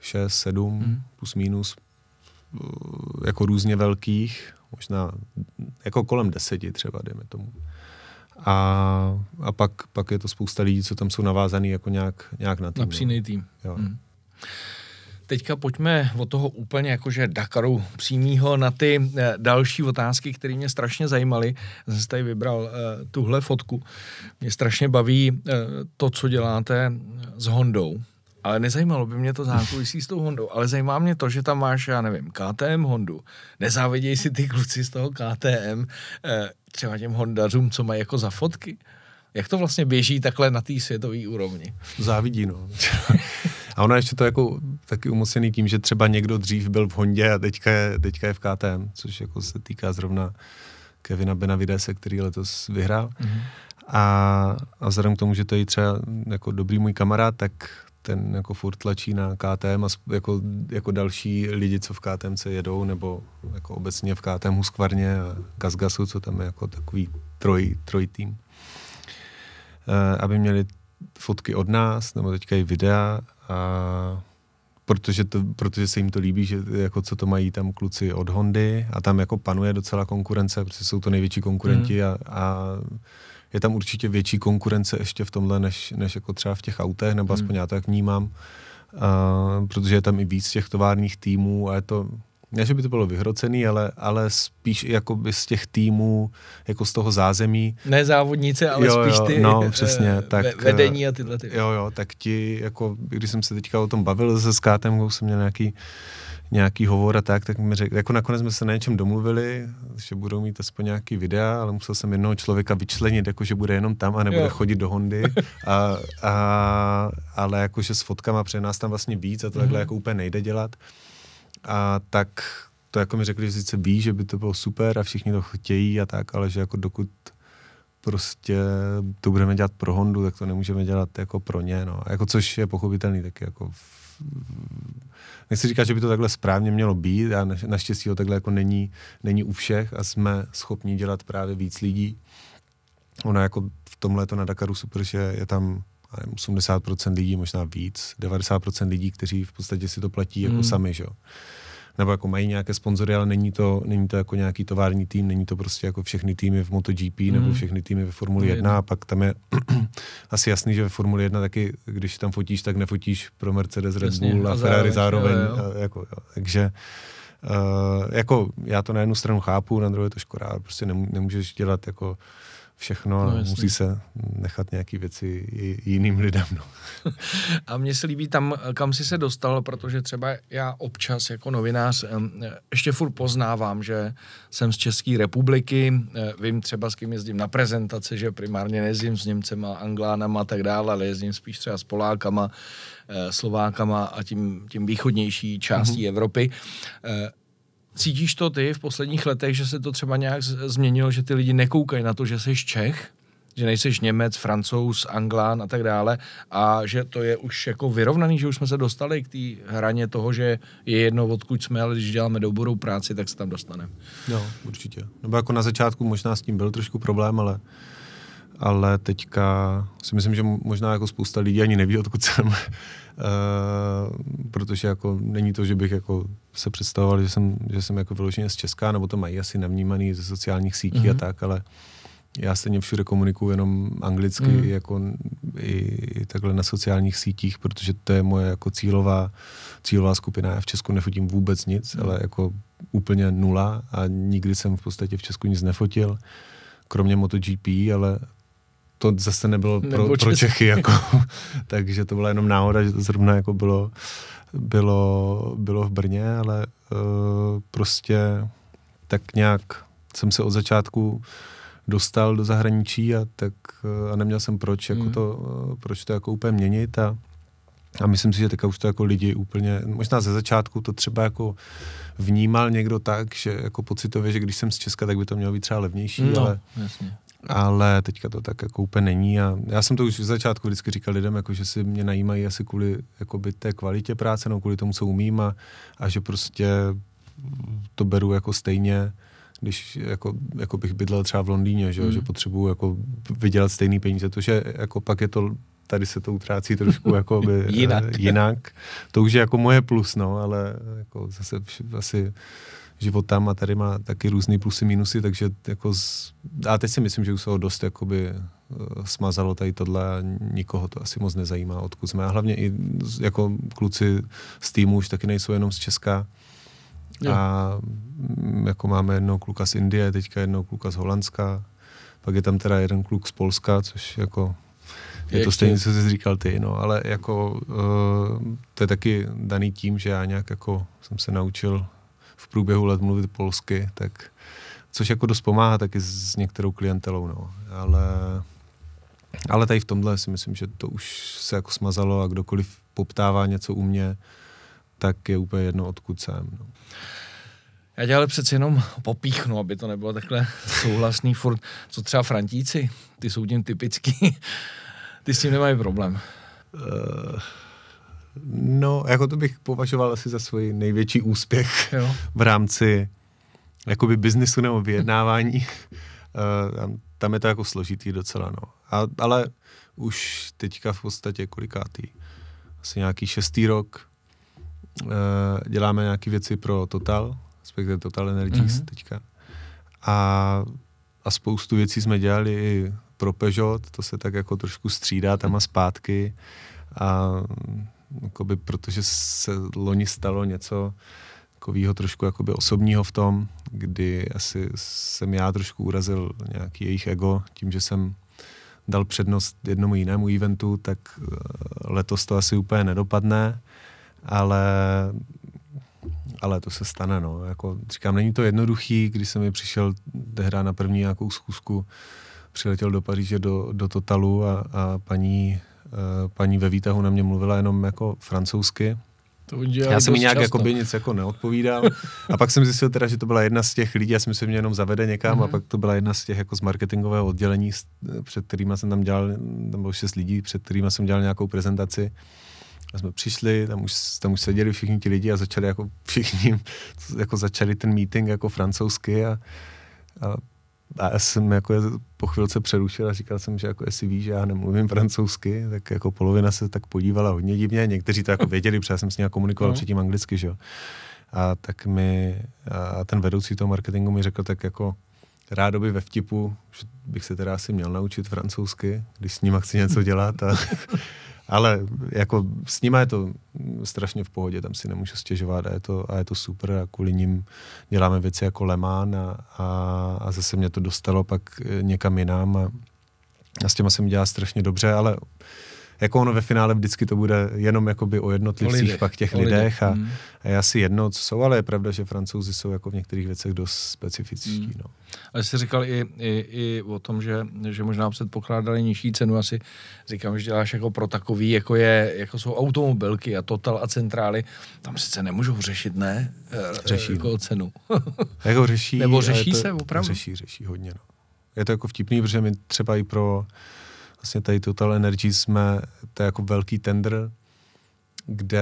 6, 7, mm. plus minus, jako různě velkých, možná jako kolem deseti třeba, dejme tomu. A, a pak, pak je to spousta lidí, co tam jsou navázaný jako nějak, nějak na tým. Na no. tým. Jo. Mm. Teďka pojďme od toho úplně jakože Dakaru přímýho na ty eh, další otázky, které mě strašně zajímaly. Jsem si tady vybral uh, tuhle fotku. Mě strašně baví uh, to, co děláte s Hondou. Ale nezajímalo by mě to zákulisí s tou Hondou, ale zajímá mě to, že tam máš, já nevím, KTM Hondu. Nezáviděj si ty kluci z toho KTM, eh, třeba těm Hondařům, co mají jako za fotky. Jak to vlastně běží takhle na té světové úrovni? Závidí, no. A ono ještě to jako taky umocněný tím, že třeba někdo dřív byl v Hondě a teďka je, teďka je v KTM, což jako se týká zrovna Kevina Benavidese, který letos vyhrál. Mm-hmm. A, a vzhledem k tomu, že to je třeba jako dobrý můj kamarád, tak ten jako furt tlačí na KTM a jako, jako další lidi, co v KTMC jedou, nebo jako obecně v KTM Huskvarně a Gazgasu, co tam je jako takový troj, troj tým. E, aby měli fotky od nás, nebo teďka i videa, a protože, to, protože se jim to líbí, že jako co to mají tam kluci od Hondy a tam jako panuje docela konkurence, protože jsou to největší konkurenti mm. a, a je tam určitě větší konkurence ještě v tomhle, než, než jako třeba v těch autech, nebo aspoň hmm. já to tak vnímám, uh, protože je tam i víc těch továrních týmů a je to, ne, že by to bylo vyhrocený, ale, ale spíš jako by z těch týmů, jako z toho zázemí. Ne závodníci, ale jo, spíš ty no, přesně, uh, tak, vedení a tyhle ty. Jo, jo, tak ti, jako, když jsem se teďka o tom bavil se Skátem, jsem měl nějaký nějaký hovor a tak, tak mi řekl, jako nakonec jsme se na něčem domluvili, že budou mít aspoň nějaký videa, ale musel jsem jednoho člověka vyčlenit, jako že bude jenom tam a nebude jo. chodit do Hondy, a, a, ale jakože s fotkama, protože nás tam vlastně víc a to mm-hmm. takhle jako úplně nejde dělat. A tak to jako mi řekli, že sice ví, že by to bylo super a všichni to chtějí a tak, ale že jako dokud prostě to budeme dělat pro Hondu, tak to nemůžeme dělat jako pro ně, no. Jako což je pochopitelný, tak jako nechci říkat, že by to takhle správně mělo být a naštěstí to takhle jako není, není u všech a jsme schopni dělat právě víc lidí. Ono jako v tomhle to na Dakaru super, že je tam 80% lidí, možná víc, 90% lidí, kteří v podstatě si to platí jako mm. sami, že jo nebo jako mají nějaké sponzory, ale není to, není to jako nějaký tovární tým, není to prostě jako všechny týmy v MotoGP mm. nebo všechny týmy ve Formuli 1 a pak tam je asi jasný, že ve Formuli 1 taky, když tam fotíš, tak nefotíš pro Mercedes, Red Bull a, a Ferrari zároveň. Jo, jo. A, jako, jo. Takže Uh, jako já to na jednu stranu chápu, na druhou je to škoda, prostě nemůžeš dělat jako všechno no, musí se nechat nějaké věci jiným lidem. No. A mně se líbí tam, kam jsi se dostal, protože třeba já občas jako novinář ještě furt poznávám, že jsem z České republiky, eh, vím třeba s kým jezdím na prezentaci, že primárně nejezdím s Němcema, Anglánama a tak dále, ale jezdím spíš třeba s Polákama, eh, Slovákama a tím, tím východnější částí mm-hmm. Evropy eh, Cítíš to ty v posledních letech, že se to třeba nějak změnilo, že ty lidi nekoukají na to, že jsi Čech, že nejseš Němec, Francouz, Anglán a tak dále a že to je už jako vyrovnaný, že už jsme se dostali k té hraně toho, že je jedno, odkud jsme, ale když děláme dobrou práci, tak se tam dostaneme. Jo, určitě. Nebo jako na začátku možná s tím byl trošku problém, ale ale teďka si myslím, že možná jako spousta lidí ani neví, odkud jsem, protože jako není to, že bych jako se představoval, že jsem, že jsem jako vyloženě z Česka, nebo to mají asi navnímaný ze sociálních sítí mm-hmm. a mhm. tak, ale já stejně všude komunikuju jenom anglicky, mm. jako i, i takhle na sociálních sítích, protože to je moje jako cílová, cílová skupina. Já v Česku nefotím vůbec nic, mm. ale jako úplně nula a nikdy jsem v podstatě v Česku nic nefotil, kromě MotoGP, ale to zase nebylo pro, pro Čechy, jako, takže to byla jenom náhoda, že to zrovna jako bylo, bylo, bylo v Brně, ale uh, prostě tak nějak jsem se od začátku dostal do zahraničí a tak uh, a neměl jsem proč, jako mm. to, uh, proč to jako úplně měnit a, a myslím si, že teďka už to jako lidi úplně, možná ze začátku to třeba jako vnímal někdo tak, že jako pocitově, že když jsem z Česka, tak by to mělo být třeba levnější, no, ale jasně ale teďka to tak jako úplně není a já jsem to už v začátku vždycky říkal lidem, jako že si mě najímají asi kvůli jakoby té kvalitě práce, no kvůli tomu, co umím a, a že prostě to beru jako stejně, když jako, jako bych bydlel třeba v Londýně, že, mm. že potřebuju jako vydělat stejný peníze, to, že jako pak je to tady se to utrácí trošku jako by, jinak. jinak. To už je jako moje plus, no, ale jako zase asi život tam a tady má taky různý plusy, minusy, takže jako z, a teď si myslím, že už se ho dost jakoby eh, smazalo tady tohle a nikoho to asi moc nezajímá, odkud jsme. A hlavně i jako kluci z týmu už taky nejsou jenom z Česka. Jo. A mm, jako máme jednoho kluka z Indie, teďka jednoho kluka z Holandska, pak je tam teda jeden kluk z Polska, což jako je to stejně, co jsi říkal ty, no, ale jako uh, to je taky daný tím, že já nějak jako jsem se naučil v průběhu let mluvit polsky, tak což jako dost pomáhá taky s některou klientelou, no. Ale, ale tady v tomhle si myslím, že to už se jako smazalo a kdokoliv poptává něco u mě, tak je úplně jedno, odkud jsem. No. Já tě ale přeci jenom popíchnu, aby to nebylo takhle souhlasný furt. Co třeba Frantíci? Ty jsou tím typický. Ty s tím nemají problém. Uh, No, jako to bych považoval asi za svůj největší úspěch jo. v rámci jakoby biznisu nebo vyjednávání. uh, tam je to jako složitý docela, no. A, ale už teďka v podstatě kolikátý, asi nějaký šestý rok, uh, děláme nějaké věci pro Total, respektive Total Energies mm-hmm. teďka. A, a spoustu věcí jsme dělali i pro Peugeot, to se tak jako trošku střídá tam a zpátky. A jakoby, protože se loni stalo něco takového trošku jakoby osobního v tom, kdy asi jsem já trošku urazil nějaký jejich ego tím, že jsem dal přednost jednomu jinému eventu, tak eh, letos to asi úplně nedopadne, ale ale to se stane, no. Jako, říkám, není to jednoduchý, když jsem mi přišel hrát na první nějakou schůzku, přiletěl do Paříže do, do Totalu a, a paní paní ve výtahu na mě mluvila jenom jako francouzsky. To já jsem mi nějak jako by nic jako neodpovídal. A pak jsem zjistil teda, že to byla jedna z těch lidí, já jsem si mě jenom zavede někam mm-hmm. a mhm. pak to byla jedna z těch jako z marketingového oddělení, před kterými jsem tam dělal, tam bylo šest lidí, před kterými jsem dělal nějakou prezentaci. A jsme přišli, tam už, tam už seděli všichni ti lidi a začali jako všichni, jako začali ten meeting jako francouzsky a, a a já jsem jako po chvilce přerušil a říkal jsem, že jako jestli víš, že já nemluvím francouzsky, tak jako polovina se tak podívala hodně divně, někteří to jako věděli, protože já jsem s ní komunikoval no. předtím anglicky, že jo. A tak mi, a ten vedoucí toho marketingu mi řekl tak jako rádoby ve vtipu, že bych se teda asi měl naučit francouzsky, když s nima chci něco dělat a Ale jako s nimi je to strašně v pohodě, tam si nemůžu stěžovat a je to, a je to super a kvůli ním děláme věci jako Lemán a, a, a zase mě to dostalo pak někam jinam a, a s těma se mi dělá strašně dobře, ale jako ono ve finále vždycky to bude jenom jakoby o jednotlivcích, lidech, pak těch lidech, lidech a, mm. a je asi jedno, co jsou, ale je pravda, že francouzi jsou jako v některých věcech dost specifičtí. Mm. No. Ale jsi říkal i, i, i o tom, že, že možná předpokládali nižší cenu, asi říkám, že děláš jako pro takový, jako, je, jako jsou automobilky a Total a centrály, tam sice nemůžou řešit, ne? E, řeší. Jako cenu. jako řeší. Nebo řeší to, se opravdu? Řeší, řeší hodně, no. Je to jako vtipný, protože my třeba i pro vlastně tady Total Energy jsme, to je jako velký tender, kde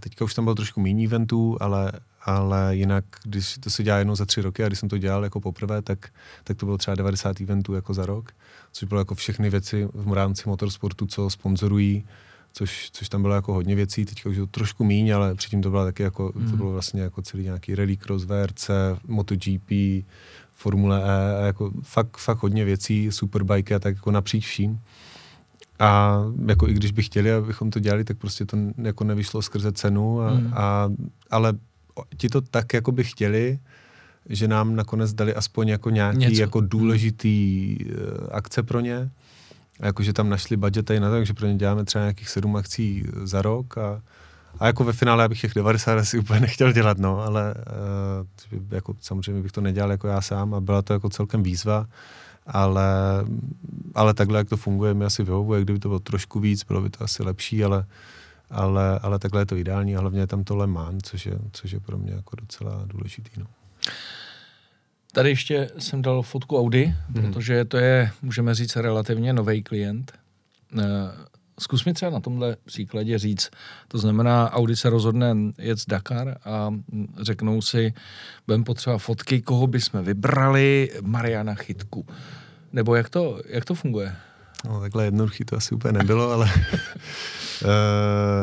teďka už tam bylo trošku méně eventů, ale, ale jinak, když to se dělá jednou za tři roky a když jsem to dělal jako poprvé, tak, tak to bylo třeba 90 eventů jako za rok, což bylo jako všechny věci v rámci motorsportu, co sponzorují, což, což tam bylo jako hodně věcí, teďka už je to trošku míň, ale předtím to bylo taky jako, mm. to bylo vlastně jako celý nějaký rally cross, VRC, MotoGP, Formule E, jako fakt, fakt hodně věcí, superbike a tak jako napříč vším. A jako i když by chtěli, abychom to dělali, tak prostě to jako nevyšlo skrze cenu, a, mm. a, ale ti to tak jako by chtěli, že nám nakonec dali aspoň jako nějaký Něco. jako důležitý uh, akce pro ně. A jakože tam našli budget na to, takže pro ně děláme třeba nějakých sedm akcí za rok a, a jako ve finále já bych těch 90 asi úplně nechtěl dělat, no, ale uh, jako samozřejmě bych to nedělal jako já sám a byla to jako celkem výzva, ale, ale takhle, jak to funguje, mi asi vyhovuje, kdyby to bylo trošku víc, bylo by to asi lepší, ale, ale, ale takhle je to ideální a hlavně je tam to Le Mans, což je, což je pro mě jako docela důležitý, no. Tady ještě jsem dal fotku Audi, hmm. protože to je, můžeme říct, relativně nový klient. Zkus mi třeba na tomhle příkladě říct, to znamená, Audi se rozhodne jet z Dakar a řeknou si, budeme potřeba fotky, koho bychom vybrali, Mariana Chytku. Nebo jak to, jak to funguje? No, takhle jednoduchý to asi úplně nebylo, ale uh,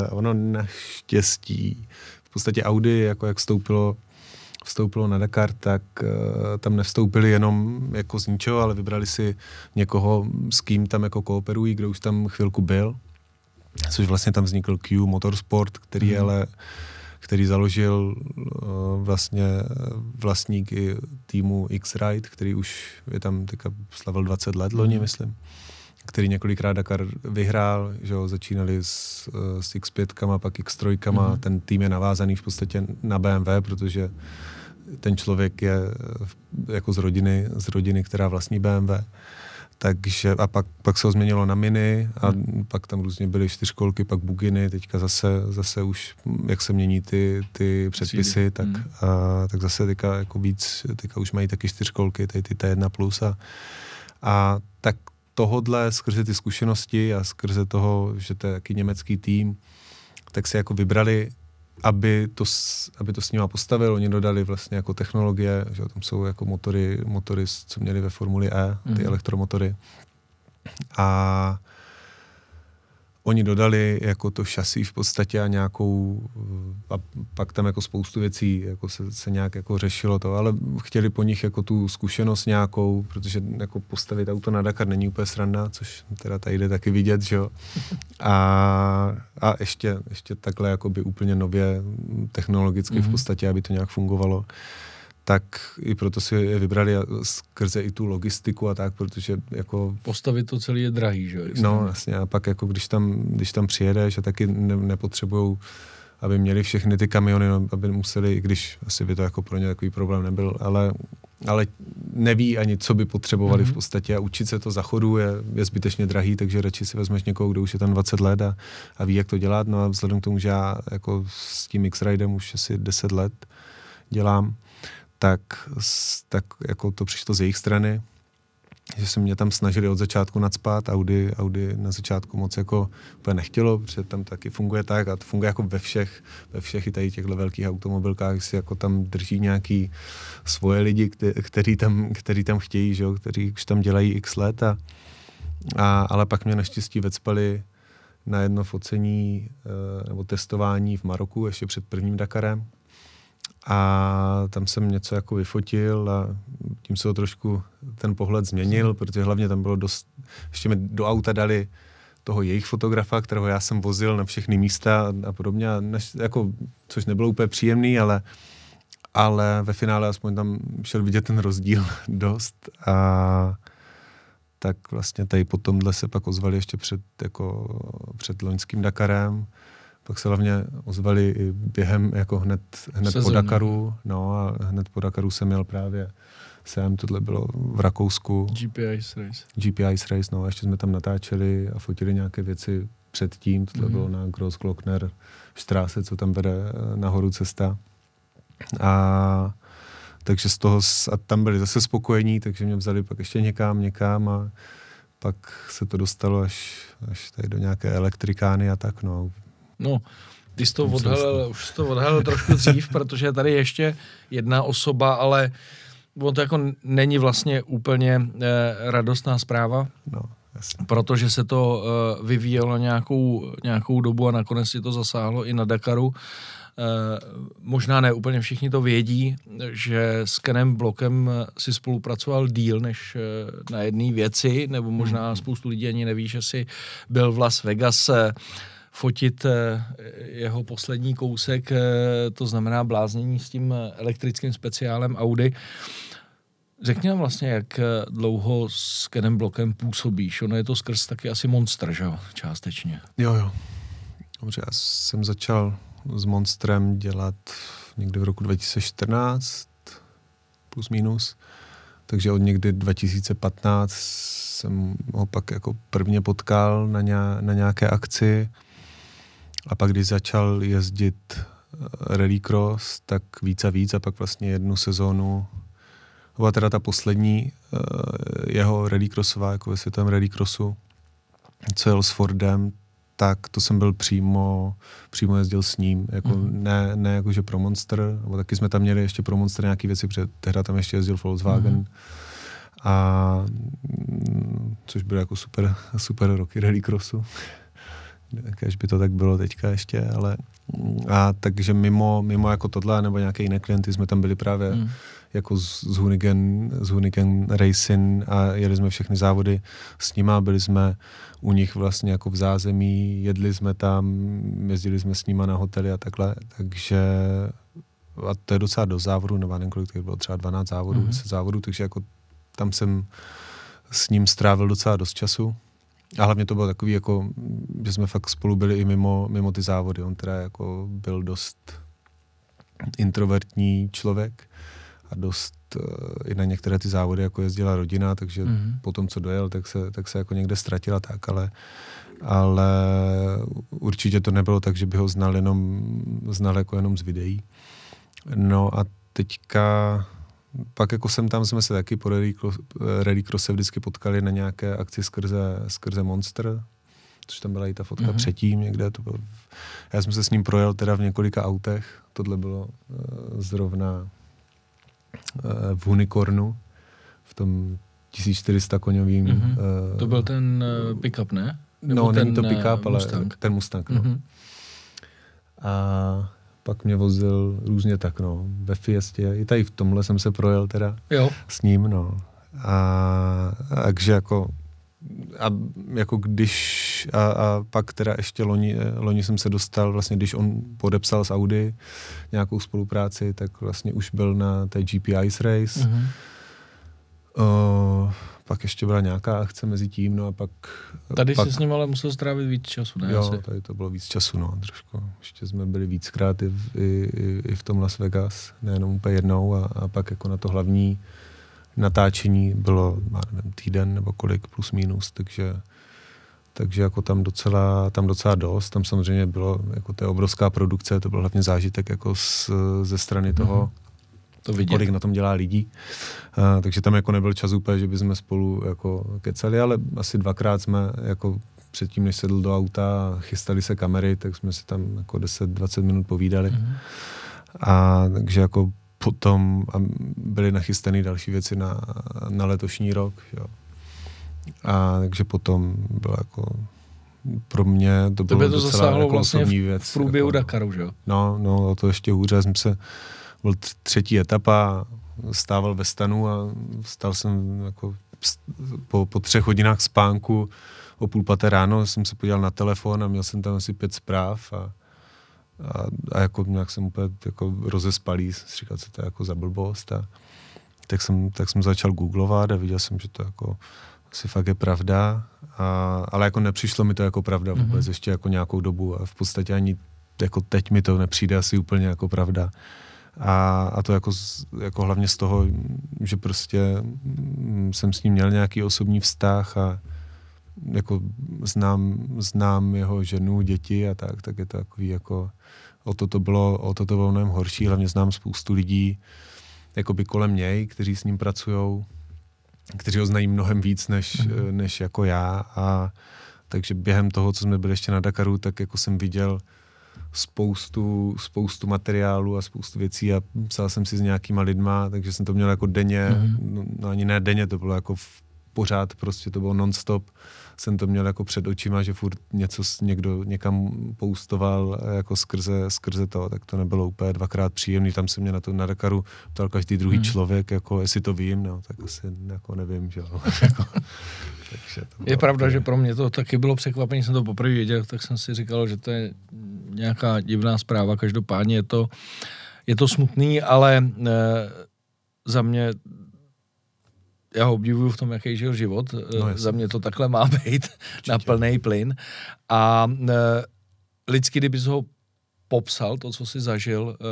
ono naštěstí, v podstatě Audi, jako jak vstoupilo vstoupilo na Dakar, tak uh, tam nevstoupili jenom jako z ničeho, ale vybrali si někoho, s kým tam jako kooperují, kdo už tam chvilku byl, což vlastně tam vznikl Q Motorsport, který mm. ale který založil uh, vlastně vlastník i týmu X-Ride, který už je tam teďka slavil 20 let, loni, mm. myslím který několikrát Dakar vyhrál, že jo, začínali s, s X5, pak X3, mm. ten tým je navázaný v podstatě na BMW, protože ten člověk je jako z rodiny, z rodiny, která vlastní BMW. Takže a pak, pak se ho změnilo na mini a hmm. pak tam různě byly čtyřkolky, pak buginy, teďka zase, zase už, jak se mění ty, ty předpisy, tak, hmm. a, tak zase teďka jako víc, teďka už mají taky čtyřkolky, tady ty T1+. Plus a, a tak tohodle skrze ty zkušenosti a skrze toho, že to je taky německý tým, tak si jako vybrali aby to, aby to s nima postavil. Oni dodali vlastně jako technologie, že tam jsou jako motory, motory, co měli ve Formuli E, ty mm. elektromotory. A oni dodali jako to šasí v podstatě a nějakou, a pak tam jako spoustu věcí jako se, se nějak jako řešilo to, ale chtěli po nich jako tu zkušenost nějakou, protože jako postavit auto na Dakar není úplně sranda, což teda tady jde taky vidět, že jo. A, a ještě, ještě takhle jako by úplně nově technologicky mm-hmm. v mhm. podstatě, aby to nějak fungovalo tak i proto si je vybrali skrze i tu logistiku a tak, protože jako... Postavit to celý je drahý, že? No, jasně, a pak jako když tam, když tam přijedeš a taky ne, nepotřebujou aby měli všechny ty kamiony, no, aby museli, i když asi by to jako pro ně takový problém nebyl, ale, ale neví ani, co by potřebovali mm-hmm. v podstatě a učit se to za chodu je, je zbytečně drahý, takže radši si vezmeš někoho, kdo už je tam 20 let a, a ví, jak to dělat. No a vzhledem k tomu, že já jako s tím X-Ridem už asi 10 let dělám, tak, tak jako to přišlo z jejich strany, že se mě tam snažili od začátku nadspat, Audi, Audi na začátku moc jako úplně nechtělo, protože tam taky funguje tak a to funguje jako ve všech, ve všech i tady těchto velkých automobilkách, si jako tam drží nějaký svoje lidi, kteří tam, který tam chtějí, že jo, kteří už tam dělají x let a, a ale pak mě naštěstí vecpali na jedno focení eh, nebo testování v Maroku ještě před prvním Dakarem, a tam jsem něco jako vyfotil a tím se to trošku ten pohled změnil, protože hlavně tam bylo dost, ještě mi do auta dali toho jejich fotografa, kterého já jsem vozil na všechny místa a podobně, než, jako, což nebylo úplně příjemný, ale, ale ve finále aspoň tam šel vidět ten rozdíl dost. A tak vlastně tady po tomhle se pak ozvali ještě před, jako, před loňským Dakarem, pak se hlavně ozvali i během, jako hned, hned po Dakaru, no a hned po Dakaru jsem měl právě sem, tohle bylo v Rakousku. GPI Race. GPI Race, no a ještě jsme tam natáčeli a fotili nějaké věci předtím, tohle mm-hmm. bylo na Grossglockner štráse, co tam vede eh, nahoru cesta. A takže z toho, a tam byli zase spokojení, takže mě vzali pak ještě někam, někam a pak se to dostalo až, až tady do nějaké elektrikány a tak, no. No, ty jsi to odhalil, už jsi to odhalil trošku dřív, protože tady ještě jedna osoba, ale on to jako není vlastně úplně eh, radostná zpráva. No, jasně. Protože se to eh, vyvíjelo nějakou, nějakou dobu a nakonec si to zasáhlo i na Dakaru. Eh, možná ne úplně všichni to vědí, že s Kenem Blokem si spolupracoval díl než eh, na jedné věci, nebo možná hmm. spoustu lidí ani neví, že si byl v Las Vegas eh, fotit eh, jeho poslední kousek, eh, to znamená bláznění s tím elektrickým speciálem Audi. Řekni nám vlastně, jak dlouho s Kenem Blokem působíš. Ono je to skrz taky asi Monster, že jo? Částečně. Jo, jo. Dobře, já jsem začal s Monstrem dělat někdy v roku 2014, plus minus. Takže od někdy 2015 jsem ho pak jako prvně potkal na, na nějaké akci. A pak, když začal jezdit eh, rallycross, tak víc a víc a pak vlastně jednu sezónu, byla teda ta poslední eh, jeho rallycrossová, jako ve světovém rallycrossu, co jel s Fordem, tak to jsem byl přímo, přímo jezdil s ním, jako mm. ne, ne jako že pro Monster, nebo taky jsme tam měli ještě pro Monster nějaké věci, protože tehdy tam ještě jezdil Volkswagen. Mm. A což bylo jako super, super roky rallycrossu. Kež by to tak bylo teďka ještě, ale a takže mimo, mimo jako tohle nebo nějaké jiné klienty jsme tam byli právě mm. jako z, z, Hunigen, z Hunigen Racing a jeli jsme všechny závody s nima, byli jsme u nich vlastně jako v zázemí, jedli jsme tam, jezdili jsme s nima na hotely a takhle, takže a to je docela do závodu, nebo nevím kolik, bylo třeba 12 závodů, mm. 10 závodů, takže jako tam jsem s ním strávil docela dost času. A hlavně to bylo takový, jako, že jsme fakt spolu byli i mimo, mimo ty závody. On teda jako byl dost introvertní člověk a dost uh, i na některé ty závody jako jezdila rodina, takže mm-hmm. po tom, co dojel, tak se, tak se jako někde ztratila tak, ale, ale určitě to nebylo tak, že by ho znal jenom, znal jako jenom z videí. No a teďka pak jako jsem tam, jsme se taky po Rallycrosse vždycky potkali na nějaké akci skrze, skrze Monster, což tam byla i ta fotka mm-hmm. předtím někde. To bylo, já jsem se s ním projel teda v několika autech, tohle bylo uh, zrovna uh, v Unicornu, v tom 1400 koňovým. Mm-hmm. Uh, to byl ten uh, pickup, ne? Nebo no, ten, není to pickup, uh, ale Mustang. ten Mustang, no. Mm-hmm. A pak mě vozil různě tak, no, ve Fiestě, i tady v tomhle jsem se projel teda jo. s ním, no. A, takže jako a jako když a, a pak teda ještě loni, loni jsem se dostal, vlastně když on podepsal s Audi nějakou spolupráci, tak vlastně už byl na té GP Ice Race. Mm-hmm. Uh, pak ještě byla nějaká akce mezi tím, no a pak... Tady pak, jsi s ním ale musel strávit víc času, ne? Jo, asi? tady to bylo víc času, no, trošku. Ještě jsme byli víckrát i, v, i, i v tom Las Vegas, nejenom úplně jednou a, a pak jako na to hlavní natáčení bylo, má nevím, týden nebo kolik plus minus, takže takže jako tam docela, tam docela dost. Tam samozřejmě bylo jako to obrovská produkce, to byl hlavně zážitek jako z, ze strany toho, mm-hmm to vidět. kolik na tom dělá lidí. Uh, takže tam jako nebyl čas úplně, že bychom spolu jako kecali, ale asi dvakrát jsme jako předtím, než sedl do auta a chystali se kamery, tak jsme si tam jako 10-20 minut povídali. Mm-hmm. A takže jako potom byly nachystané další věci na, na letošní rok. Jo. A takže potom bylo jako pro mě to bylo to docela jako vlastně v, věc. v průběhu jako, Dakaru, že jo? No, no, to ještě hůře. Jsem se byl třetí etapa, stával ve stanu a stal jsem jako po, po třech hodinách spánku o půl paté ráno jsem se podíval na telefon a měl jsem tam asi pět zpráv a, a, a jako nějak jsem úplně jako rozespalý, jsem si říkal, co to je jako za blbost a tak jsem, tak jsem začal googlovat a viděl jsem, že to jako asi fakt je pravda, a, ale jako nepřišlo mi to jako pravda vůbec mm-hmm. ještě jako nějakou dobu a v podstatě ani jako teď mi to nepřijde asi úplně jako pravda. A, a to jako, jako hlavně z toho, že prostě jsem s ním měl nějaký osobní vztah a jako znám, znám jeho ženu, děti a tak, tak je to takový jako, o to to bylo, o to to bylo mnohem horší, hlavně znám spoustu lidí, jakoby kolem něj, kteří s ním pracují, kteří ho znají mnohem víc než, mm-hmm. než jako já a takže během toho, co jsme byli ještě na Dakaru, tak jako jsem viděl spoustu, spoustu materiálu a spoustu věcí a psal jsem si s nějakýma lidma, takže jsem to měl jako denně, mm-hmm. no, no ani ne denně, to bylo jako v pořád, prostě to bylo non-stop. Jsem to měl jako před očima, že furt něco někdo někam poustoval jako skrze, skrze to, tak to nebylo úplně dvakrát příjemný. Tam se mě na to na Dakaru ptal každý druhý hmm. člověk, jako jestli to vím, no, tak asi jako nevím, že jo. Jako, takže to je pravda, že pro mě to taky bylo překvapení, jsem to poprvé věděl, tak jsem si říkal, že to je nějaká divná zpráva, každopádně je to, je to smutný, ale e, za mě já ho obdivuju v tom, jaký žil život. Eh, no, Za mě to takhle má být na plný plyn. A e, lidsky, kdyby ho popsal, to, co si zažil, e,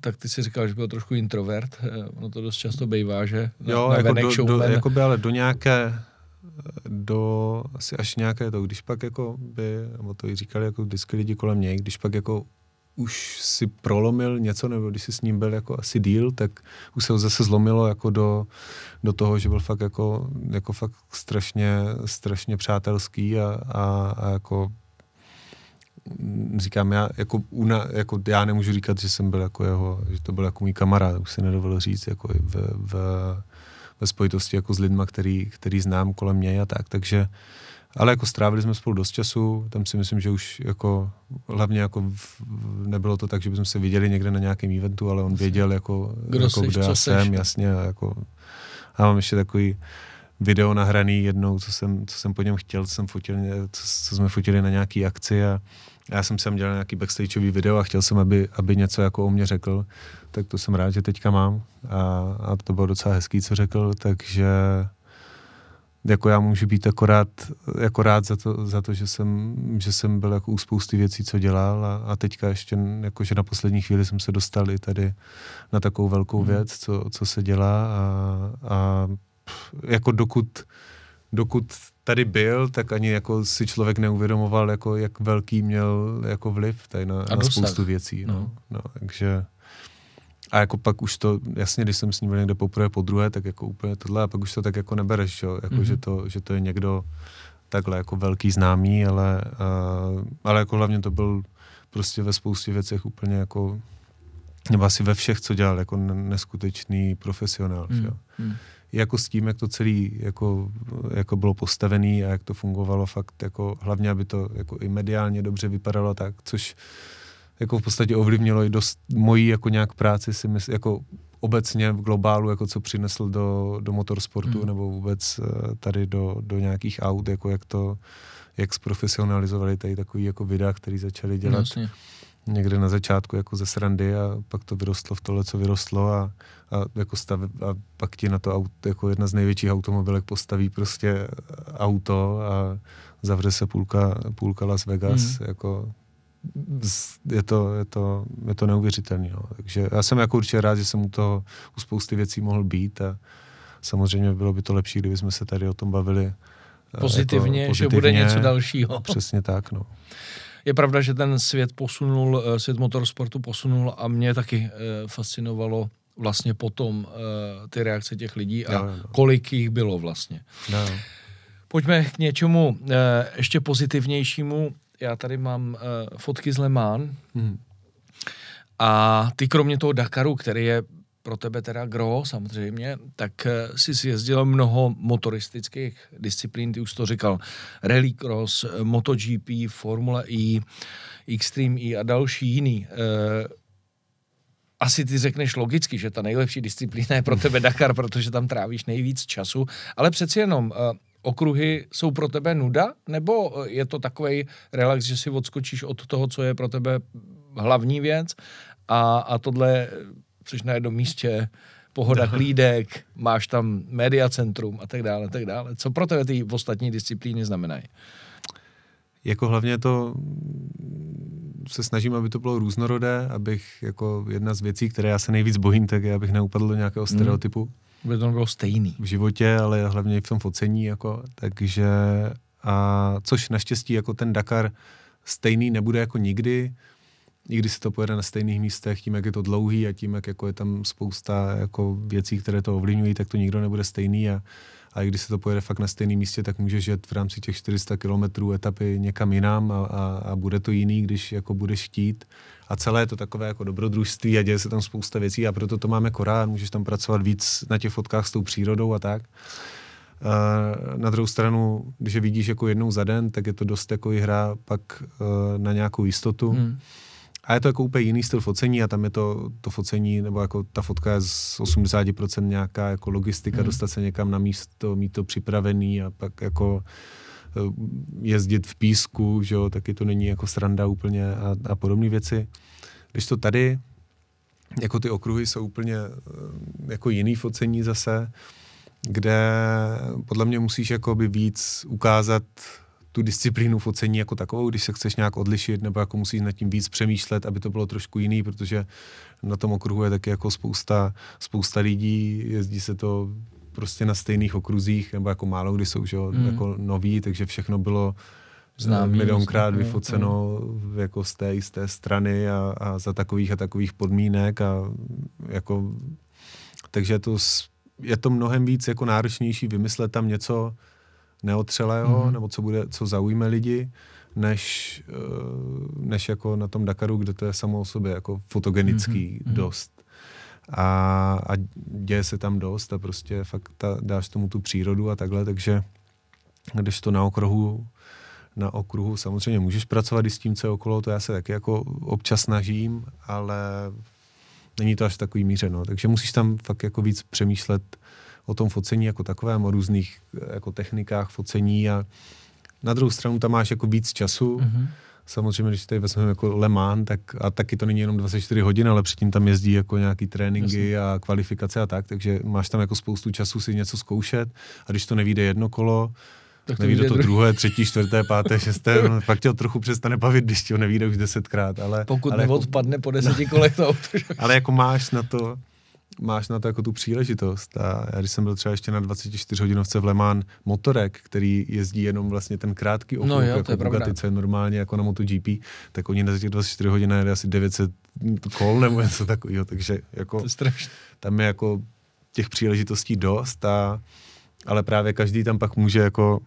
tak ty si říkal, že byl trošku introvert. E, ono to dost často bývá, že? Jo, na jako, do, do, jako by, ale do nějaké do asi až nějaké to, když pak jako by, nebo to i říkali jako vždycky lidi kolem něj, když pak jako už si prolomil něco, nebo když jsi s ním byl jako asi díl, tak už se ho zase zlomilo jako do, do toho, že byl fakt jako, jako fakt strašně, strašně přátelský a, a, a jako říkám, já, jako, una, jako, já nemůžu říkat, že jsem byl jako jeho, že to byl jako můj kamarád, už si nedovolil říct, jako v, v, ve spojitosti jako s lidma, který, který znám kolem mě a tak, takže ale jako strávili jsme spolu dost času, tam si myslím, že už jako hlavně jako v, nebylo to tak, že bychom se viděli někde na nějakém eventu, ale on věděl jako, kdo, jako, jsi, kdo já jsem, seš. jasně. A, jako, a mám ještě takový video nahraný jednou, co jsem, co jsem po něm chtěl, co, jsem fotil, co, co jsme fotili na nějaký akci a já jsem sem dělal nějaký backstageový video a chtěl jsem, aby, aby něco jako o mě řekl, tak to jsem rád, že teďka mám a, a to bylo docela hezký, co řekl, takže jako já můžu být akorát, jako rád za to, za to že, jsem, že jsem byl jako u spousty věcí, co dělal a, a teďka ještě, jakože na poslední chvíli jsem se dostal i tady na takovou velkou hmm. věc, co, co se dělá a, a jako dokud, dokud tady byl, tak ani jako si člověk neuvědomoval, jako jak velký měl jako vliv tady na, na spoustu věcí. No. No, no, takže a jako pak už to, jasně, když jsem s ním byl někde poprvé, po druhé, tak jako úplně tohle, a pak už to tak jako nebereš, jo? Jako, mm-hmm. že, to, že to je někdo takhle jako velký známý, ale, uh, ale jako hlavně to byl prostě ve spoustě věcech úplně jako, nebo asi ve všech, co dělal, jako neskutečný profesionál, mm. jo? Mm. jako s tím, jak to celý jako, jako bylo postavený a jak to fungovalo fakt, jako hlavně, aby to jako i mediálně dobře vypadalo tak, což jako v podstatě ovlivnilo i dost mojí jako nějak práci si myslím, jako obecně v globálu, jako co přinesl do, do motorsportu mm. nebo vůbec eh, tady do, do nějakých aut, jako jak to, jak zprofesionalizovali tady takový jako videa, který začali dělat Jasně. někde na začátku jako ze srandy a pak to vyrostlo v tohle, co vyrostlo a, a, jako stav, a pak ti na to aut, jako jedna z největších automobilek postaví prostě auto a zavře se půlka, půlka Las Vegas, mm. jako je to, je to, je to neuvěřitelné. No. Takže já jsem jako určitě rád, že jsem u toho u spousty věcí mohl být a samozřejmě bylo by to lepší, kdyby jsme se tady o tom bavili pozitivně, jako pozitivně že bude něco dalšího. Přesně tak, no. Je pravda, že ten svět posunul, eh, svět motorsportu posunul a mě taky eh, fascinovalo vlastně potom eh, ty reakce těch lidí a no, no. kolik jich bylo vlastně. No. Pojďme k něčemu ještě pozitivnějšímu já tady mám uh, fotky z Le Mans hmm. a ty kromě toho Dakaru, který je pro tebe teda gro samozřejmě, tak uh, jsi jezdil mnoho motoristických disciplín, ty už to říkal, Rallycross, MotoGP, Formule E, Extreme E a další jiný. Uh, asi ty řekneš logicky, že ta nejlepší disciplína je pro tebe Dakar, protože tam trávíš nejvíc času, ale přeci jenom uh, okruhy jsou pro tebe nuda, nebo je to takový relax, že si odskočíš od toho, co je pro tebe hlavní věc a, a tohle, což na jednom místě pohoda klídek, máš tam mediacentrum a tak dále, tak dále. Co pro tebe ty ostatní disciplíny znamenají? Jako hlavně to se snažím, aby to bylo různorodé, abych jako jedna z věcí, které já se nejvíc bojím, tak je, abych neupadl do nějakého hmm. stereotypu. Mm by to bylo stejný. V životě, ale hlavně v tom focení, jako, takže a což naštěstí jako ten Dakar stejný nebude jako nikdy, i když se to pojede na stejných místech, tím, jak je to dlouhý a tím, jak jako je tam spousta jako věcí, které to ovlivňují, tak to nikdo nebude stejný a, a i když se to pojede fakt na stejném místě, tak můžeš jet v rámci těch 400 kilometrů etapy někam jinam a, a, a, bude to jiný, když jako budeš chtít a celé je to takové jako dobrodružství a děje se tam spousta věcí a proto to máme korán, můžeš tam pracovat víc na těch fotkách s tou přírodou a tak. Na druhou stranu, když je vidíš jako jednou za den, tak je to dost jako i hra pak uh, na nějakou jistotu. Hmm. A je to jako úplně jiný styl focení a tam je to, to focení, nebo jako ta fotka je z 80% nějaká jako logistika, hmm. dostat se někam na místo, mít to připravený a pak jako Eh, jezdit v písku, že jo, taky to není jako sranda úplně a, a podobné věci. Když to tady, jako ty okruhy jsou úplně eh, jako jiný focení zase, kde podle mě musíš jakoby víc ukázat tu disciplínu focení jako takovou, když se chceš nějak odlišit, nebo jako musíš nad tím víc přemýšlet, aby to bylo trošku jiný, protože na tom okruhu je taky jako spousta, spousta lidí, jezdí se to prostě na stejných okruzích, nebo jako málo kdy jsou že jo, mm. jako noví, takže všechno bylo eh, Známý, milionkrát vyfoceno mm. jako z té, z té strany a, a za takových a takových podmínek a jako takže to je to mnohem víc jako náročnější vymyslet tam něco neotřelého, mm. nebo co bude, co zaujme lidi, než, eh, než jako na tom Dakaru, kde to je samo o sobě jako fotogenický mm-hmm. dost. A, a děje se tam dost a prostě fakt ta, dáš tomu tu přírodu a takhle, takže když to na okruhu na okruhu samozřejmě můžeš pracovat i s tím, co je okolo, to já se taky jako občas snažím, ale není to až takový míře, no. takže musíš tam fakt jako víc přemýšlet o tom focení jako takovém, o různých jako technikách focení a na druhou stranu tam máš jako víc času. Mm-hmm. Samozřejmě, když tady vezmeme jako Le Mans, tak, a taky to není jenom 24 hodin, ale předtím tam jezdí jako nějaký tréninky Jasně. a kvalifikace a tak, takže máš tam jako spoustu času si něco zkoušet a když to nevíde jedno kolo, tak to nevíde to druhé, druhé, třetí, čtvrté, páté, šesté, no, pak tě trochu přestane bavit, když ti ho nevíde už desetkrát. Ale, Pokud ale neodpadne jako, po deseti kolech to auto. ale jako máš na to, máš na to jako tu příležitost. A já když jsem byl třeba ještě na 24 hodinovce v Le Mans motorek, který jezdí jenom vlastně ten krátký okruh, no jo, jako Bugatti, co je normálně jako na MotoGP, tak oni na těch 24 hodin jede asi 900 kol nebo něco takového, takže jako to je tam je jako těch příležitostí dost, a, ale právě každý tam pak může jako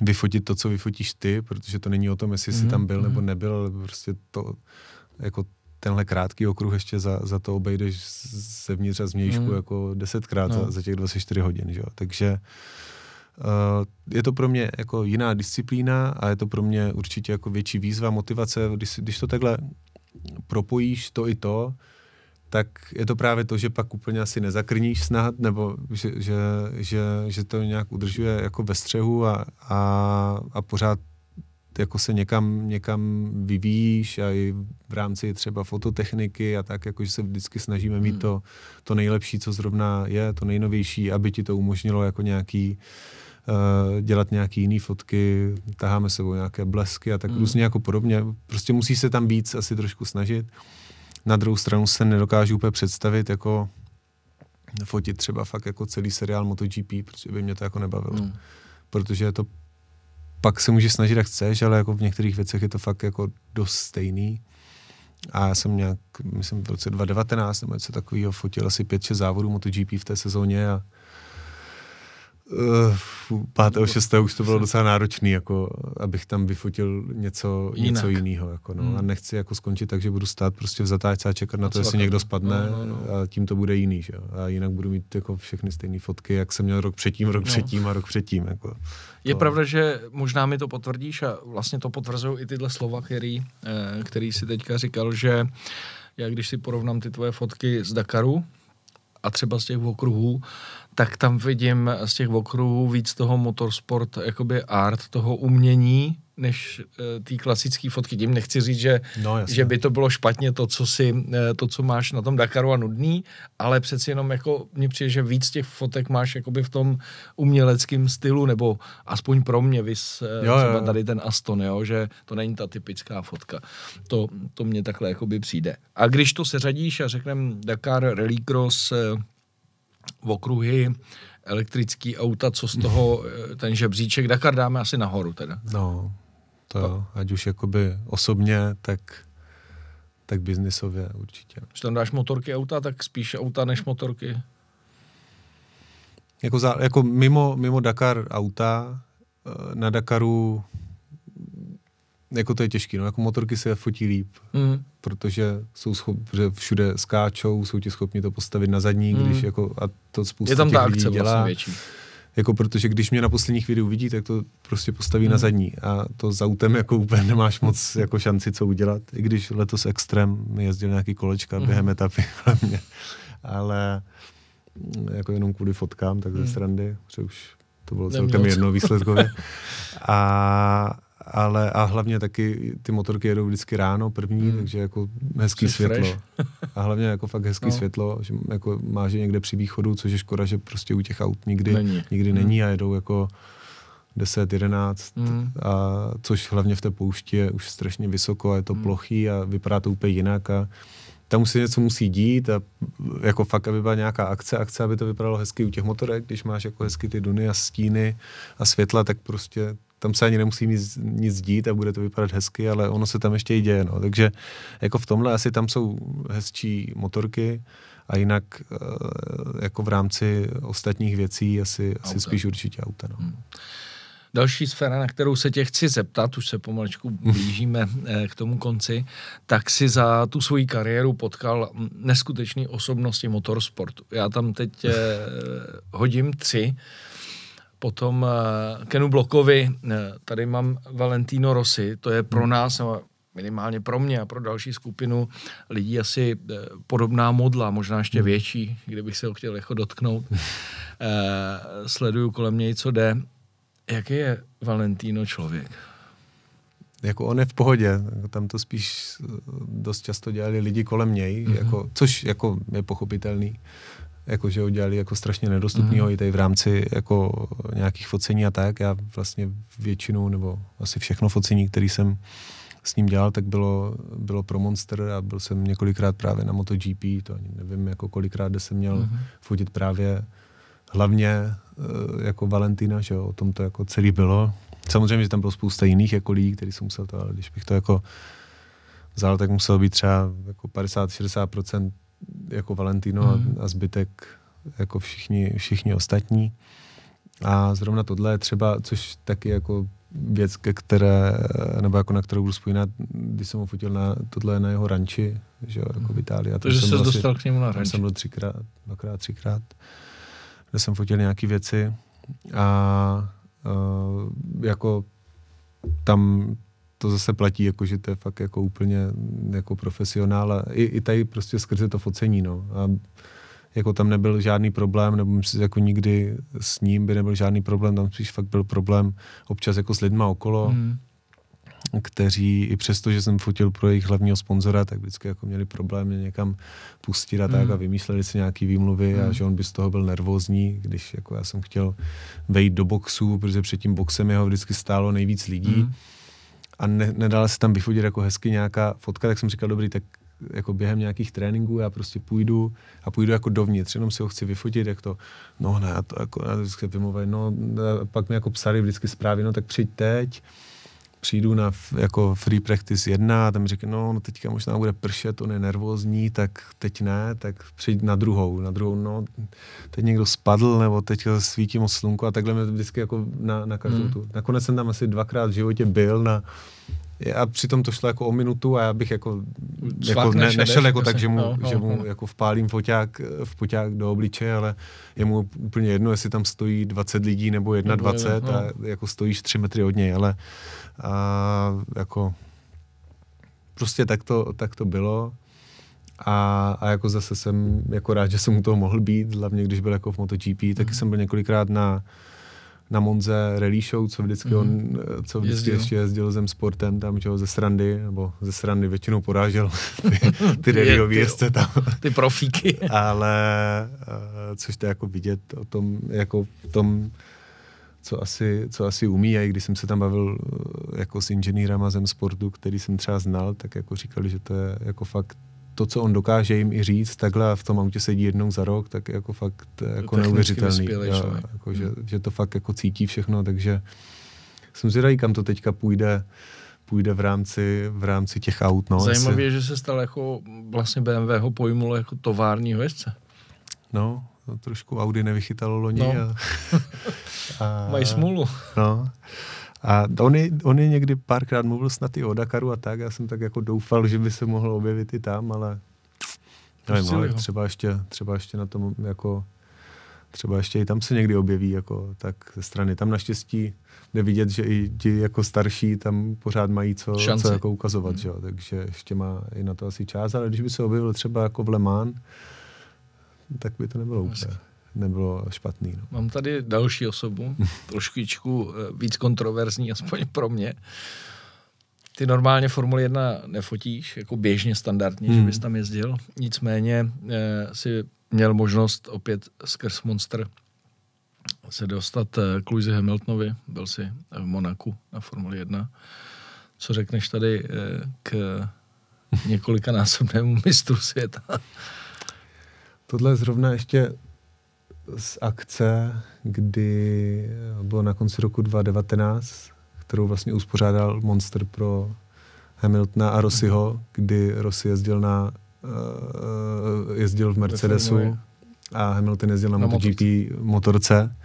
vyfotit to, co vyfotíš ty, protože to není o tom, jestli jsi mm-hmm. tam byl nebo mhm. nebyl, ale prostě to, jako tenhle krátký okruh ještě za, za to obejdeš zevnitř a zvnějšku mm. jako desetkrát no. za, za těch 24 hodin, že jo? takže uh, je to pro mě jako jiná disciplína a je to pro mě určitě jako větší výzva, motivace, když, když to takhle propojíš to i to, tak je to právě to, že pak úplně asi nezakrníš snad, nebo že, že, že, že to nějak udržuje jako ve střehu a, a, a pořád jako se někam, někam vyvíjíš a i v rámci třeba fototechniky a tak, jakože se vždycky snažíme mít hmm. to, to nejlepší, co zrovna je, to nejnovější, aby ti to umožnilo jako nějaký uh, dělat nějaký jiný fotky, taháme sebou nějaké blesky a tak hmm. různě jako podobně. Prostě musí se tam víc asi trošku snažit. Na druhou stranu se nedokážu úplně představit jako fotit třeba fakt jako celý seriál MotoGP, protože by mě to jako nebavilo. Hmm. Protože je to pak se můžeš snažit, jak chceš, ale jako v některých věcech je to fakt jako dost stejný. A já jsem nějak, myslím v roce 2019 nebo něco takového fotil asi 5-6 závodů MotoGP v té sezóně a uh, pátého, šestého už to bylo docela náročný, jako, abych tam vyfotil něco, něco jiného. Jako, no. hmm. A nechci jako skončit tak, že budu stát prostě v zatáčce a čekat na to, jestli někdo spadne no, no, no. a tím to bude jiný. Že? A jinak budu mít jako všechny stejné fotky, jak jsem měl rok předtím, rok no. předtím a rok předtím. Jako. Je to... pravda, že možná mi to potvrdíš a vlastně to potvrzují i tyhle slova, který, eh, který si teďka říkal, že já když si porovnám ty tvoje fotky z Dakaru a třeba z těch okruhů, tak tam vidím z těch okruhů víc toho motorsport, jakoby art, toho umění, než uh, té klasické fotky. Tím nechci říct, že, no, že by to bylo špatně to co, si, uh, to, co máš na tom Dakaru a nudný, ale přeci jenom jako mně přijde, že víc těch fotek máš jakoby v tom uměleckém stylu, nebo aspoň pro mě, vys, uh, jo, třeba jo. tady ten Aston, jo, že to není ta typická fotka. To, to mně takhle jakoby přijde. A když to seřadíš a řekneme Dakar Rally Cross, uh, okruhy, elektrický auta, co z toho, eh, ten žebříček, Dakar dáme asi nahoru teda. No, to jo, ať už jakoby osobně, tak tak biznisově určitě. Když tam dáš motorky auta, tak spíš auta než motorky? Jako, za, jako mimo, mimo Dakar auta, eh, na Dakaru jako to je těžký, no, jako motorky se fotí líp, mm. protože jsou schop, že všude skáčou, jsou ti schopni to postavit na zadní, mm. když jako, a to spousta je tam těch ta lidí dělá. Vlastně větší. Jako protože když mě na posledních videích uvidí, tak to prostě postaví mm. na zadní a to s autem jako úplně nemáš moc jako šanci co udělat, i když letos extrém jezdil nějaký kolečka mm. během etapy hlavně, ale jako jenom kvůli fotkám, tak ze mm. srandy, že už to bylo celkem jedno výsledkově. A ale a hlavně taky ty motorky jedou vždycky ráno první, hmm. takže jako hezký Jsi světlo. A hlavně jako fakt hezký no. světlo, že jako máš je někde při východu, což je škoda, že prostě u těch aut nikdy není, nikdy hmm. není a jedou jako 10, 11, hmm. a což hlavně v té poušti je už strašně vysoko a je to hmm. plochý a vypadá to úplně jinak a tam se něco musí dít a jako fakt, aby byla nějaká akce, akce, aby to vypadalo hezky u těch motorek, když máš jako hezky ty duny a stíny a světla, tak prostě tam se ani nemusí nic, nic dít a bude to vypadat hezky, ale ono se tam ještě i děje. No. Takže jako v tomhle asi tam jsou hezčí motorky a jinak eh, jako v rámci ostatních věcí asi, asi spíš určitě auta. No. Hmm. další sféra, na kterou se tě chci zeptat, už se pomalečku blížíme eh, k tomu konci, tak si za tu svoji kariéru potkal neskutečné osobnosti motorsportu. Já tam teď eh, hodím tři, potom Kenu Blokovi, tady mám Valentino Rossi, to je pro nás, minimálně pro mě a pro další skupinu lidí asi podobná modla, možná ještě hmm. větší, kdybych se ho chtěl jako dotknout. Sleduju kolem něj, co jde Jaký je Valentino člověk? Jako on je v pohodě, tam to spíš eh, dost často dělali lidi kolem něj, mm-hmm. jako, což jako je pochopitelný, jako že ho dělali jako strašně nedostupného mm-hmm. i tady v rámci jako nějakých focení a tak. Já vlastně většinu nebo asi všechno focení, který jsem s ním dělal, tak bylo, bylo pro Monster a byl jsem několikrát právě na MotoGP, to ani nevím, jako kolikrát, kde jsem měl mm-hmm. fotit právě hlavně eh, jako Valentina, že jo, o tom to jako celý bylo. Samozřejmě, že tam bylo spousta jiných jako lidí, který jsem musel to, ale když bych to jako vzal, tak muselo být třeba jako 50-60% jako Valentino mm. a, a zbytek jako všichni, všichni ostatní. A zrovna tohle je třeba, což taky jako věc, ke které, nebo jako na kterou budu vzpomínat, když jsem ho fotil na tohle na jeho ranči, že jo, jako v Itálii. Takže jsi dostal k němu na ranči. jsem byl třikrát, dvakrát, třikrát kde jsem fotil nějaké věci a uh, jako tam to zase platí, jako, že to je fakt jako úplně jako profesionál a i, i tady prostě skrze to focení, no. A jako tam nebyl žádný problém, nebo myslím, jako nikdy s ním by nebyl žádný problém, tam spíš fakt byl problém občas jako s lidma okolo, hmm kteří i přesto, že jsem fotil pro jejich hlavního sponzora, tak vždycky jako měli problém mě někam pustit a tak mm. a vymýšleli si nějaký výmluvy mm. a že on by z toho byl nervózní, když jako já jsem chtěl vejít do boxu, protože před tím boxem jeho vždycky stálo nejvíc lidí mm. A ne, nedala se tam vyfotit jako hezky nějaká fotka, tak jsem říkal, dobrý, tak jako během nějakých tréninků já prostě půjdu a půjdu jako dovnitř, jenom si ho chci vyfotit, jak to, no ne, já to jako, já vždycky vymluvají, no, pak mi jako psali vždycky zprávy, no tak přijď teď, přijdu na jako free practice jedna a tam říká, no, no teďka možná bude pršet, on je nervózní, tak teď ne, tak přijď na druhou, na druhou, no, teď někdo spadl, nebo teď svítí moc slunko a takhle mě vždycky jako na, na každou hmm. tu. Nakonec jsem tam asi dvakrát v životě byl na, a přitom to šlo jako o minutu a já bych jako, jako ne, nešel jako tak, že mu, no, že mu no. jako vpálím foťák, v foťák do obličeje, ale je mu úplně jedno, jestli tam stojí 20 lidí nebo 21 no. a jako stojíš 3 metry od něj, ale a jako prostě tak to, tak to bylo. A, a jako zase jsem jako rád, že jsem u toho mohl být, hlavně když byl jako v MotoGP, mm. taky jsem byl několikrát na, na Monze rally show, co vždycky on, co vždycky jezdil. ještě jezdil zem sportem tam, že ze srandy, nebo ze srandy většinou porážel ty, ty rallyový jezdce tam. Ty profíky. Ale, což to jako vidět o tom, jako v tom, co asi, co asi umí. A i když jsem se tam bavil eh, jako s inženýrama zem sportu, který jsem třeba znal, tak jako říkali, že to je jako fakt to, co on dokáže jim i říct, takhle v tom autě sedí jednou za rok, tak jako fakt jako neuvěřitelný. Jo, jako, že, že, to fakt jako cítí všechno, takže jsem zvědavý, kam to teďka půjde půjde v rámci, v rámci těch aut. No, Zajímavé je, že se stal jako vlastně BMW ho pojmulo jako tovární jezdce. No, to trošku Audi nevychytalo loni. No. A, a, Mají smůlu. No. A on je, on je někdy párkrát mluvil snad i o Dakaru a tak, já jsem tak jako doufal, že by se mohl objevit i tam, ale nevím, ale třeba ještě, třeba ještě na tom jako třeba ještě i tam se někdy objeví jako tak ze strany. Tam naštěstí jde vidět, že i ti jako starší tam pořád mají co, co jako ukazovat, hmm. že? takže ještě má i na to asi čas, ale když by se objevil třeba jako v Le Mans, tak by to nebylo úplně nebylo špatný. No. Mám tady další osobu, trošičku eh, víc kontroverzní, aspoň pro mě. Ty normálně Formule 1 nefotíš, jako běžně standardně, hmm. že bys tam jezdil. Nicméně eh, si měl možnost opět skrz Monster se dostat eh, k Louise Hamiltonovi. Byl si v Monaku na Formule 1. Co řekneš tady k několika násobnému mistru světa? Tohle je zrovna ještě z akce, kdy bylo na konci roku 2019, kterou vlastně uspořádal Monster pro Hamiltona a Rossiho, kdy Rossi jezdil na uh, jezdil v Mercedesu a Hamilton jezdil na, na MotoGP motorce.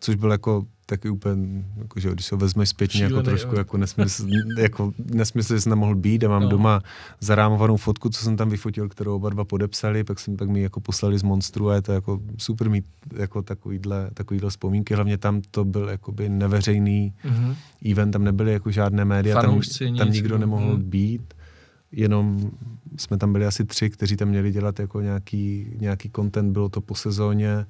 Což byl jako taky úplně, jako, že když se ho vezmeš zpětně, jako trošku jo. jako nesmysl, jako nesmysl, že jsem nemohl být a mám no. doma zarámovanou fotku, co jsem tam vyfotil, kterou oba dva podepsali, pak jsem pak mi jako poslali z Monstru a je to jako super mít jako takovýhle, takovýhle vzpomínky, hlavně tam to byl jakoby neveřejný mm-hmm. event, tam nebyly jako žádné média, tam, tam nikdo no. nemohl mm. být jenom jsme tam byli asi tři, kteří tam měli dělat jako nějaký, nějaký content, bylo to po sezóně,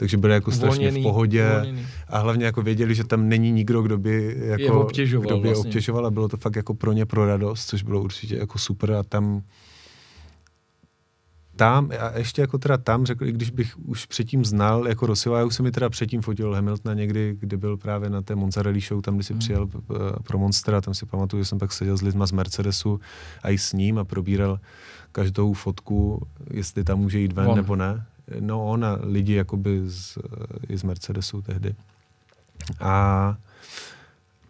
takže byli jako strašně uvolněný, v pohodě uvolněný. a hlavně jako věděli, že tam není nikdo, kdo by, jako, obtěžoval, kdo by vlastně. obtěžoval a bylo to fakt jako pro ně pro radost, což bylo určitě jako super a tam tam, a ještě jako teda tam řekl, i když bych už předtím znal, jako Rossi, já už jsem mi teda předtím fotil Hamiltona někdy, kdy byl právě na té Monzarelli show, tam, kdy si hmm. přijel eh, pro Monstera, tam si pamatuju, že jsem pak seděl s lidma z Mercedesu a i s ním a probíral každou fotku, jestli tam může jít ven On. nebo ne. No on a lidi jakoby z, i z Mercedesu tehdy. A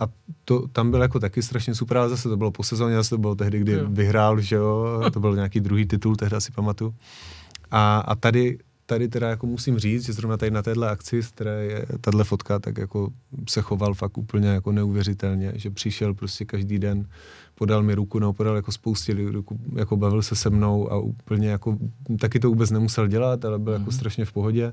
a to tam byl jako taky strašně super, ale zase to bylo po sezóně, zase to bylo tehdy, kdy jo. vyhrál, že jo, to byl nějaký druhý titul, tehdy si pamatuju. A, a tady, tady teda jako musím říct, že zrovna tady na téhle akci, z které je tahle fotka, tak jako se choval fakt úplně jako neuvěřitelně, že přišel prostě každý den, podal mi ruku, no podal jako spoustě ruku, jako bavil se se mnou a úplně jako, taky to vůbec nemusel dělat, ale byl mm-hmm. jako mhm. strašně v pohodě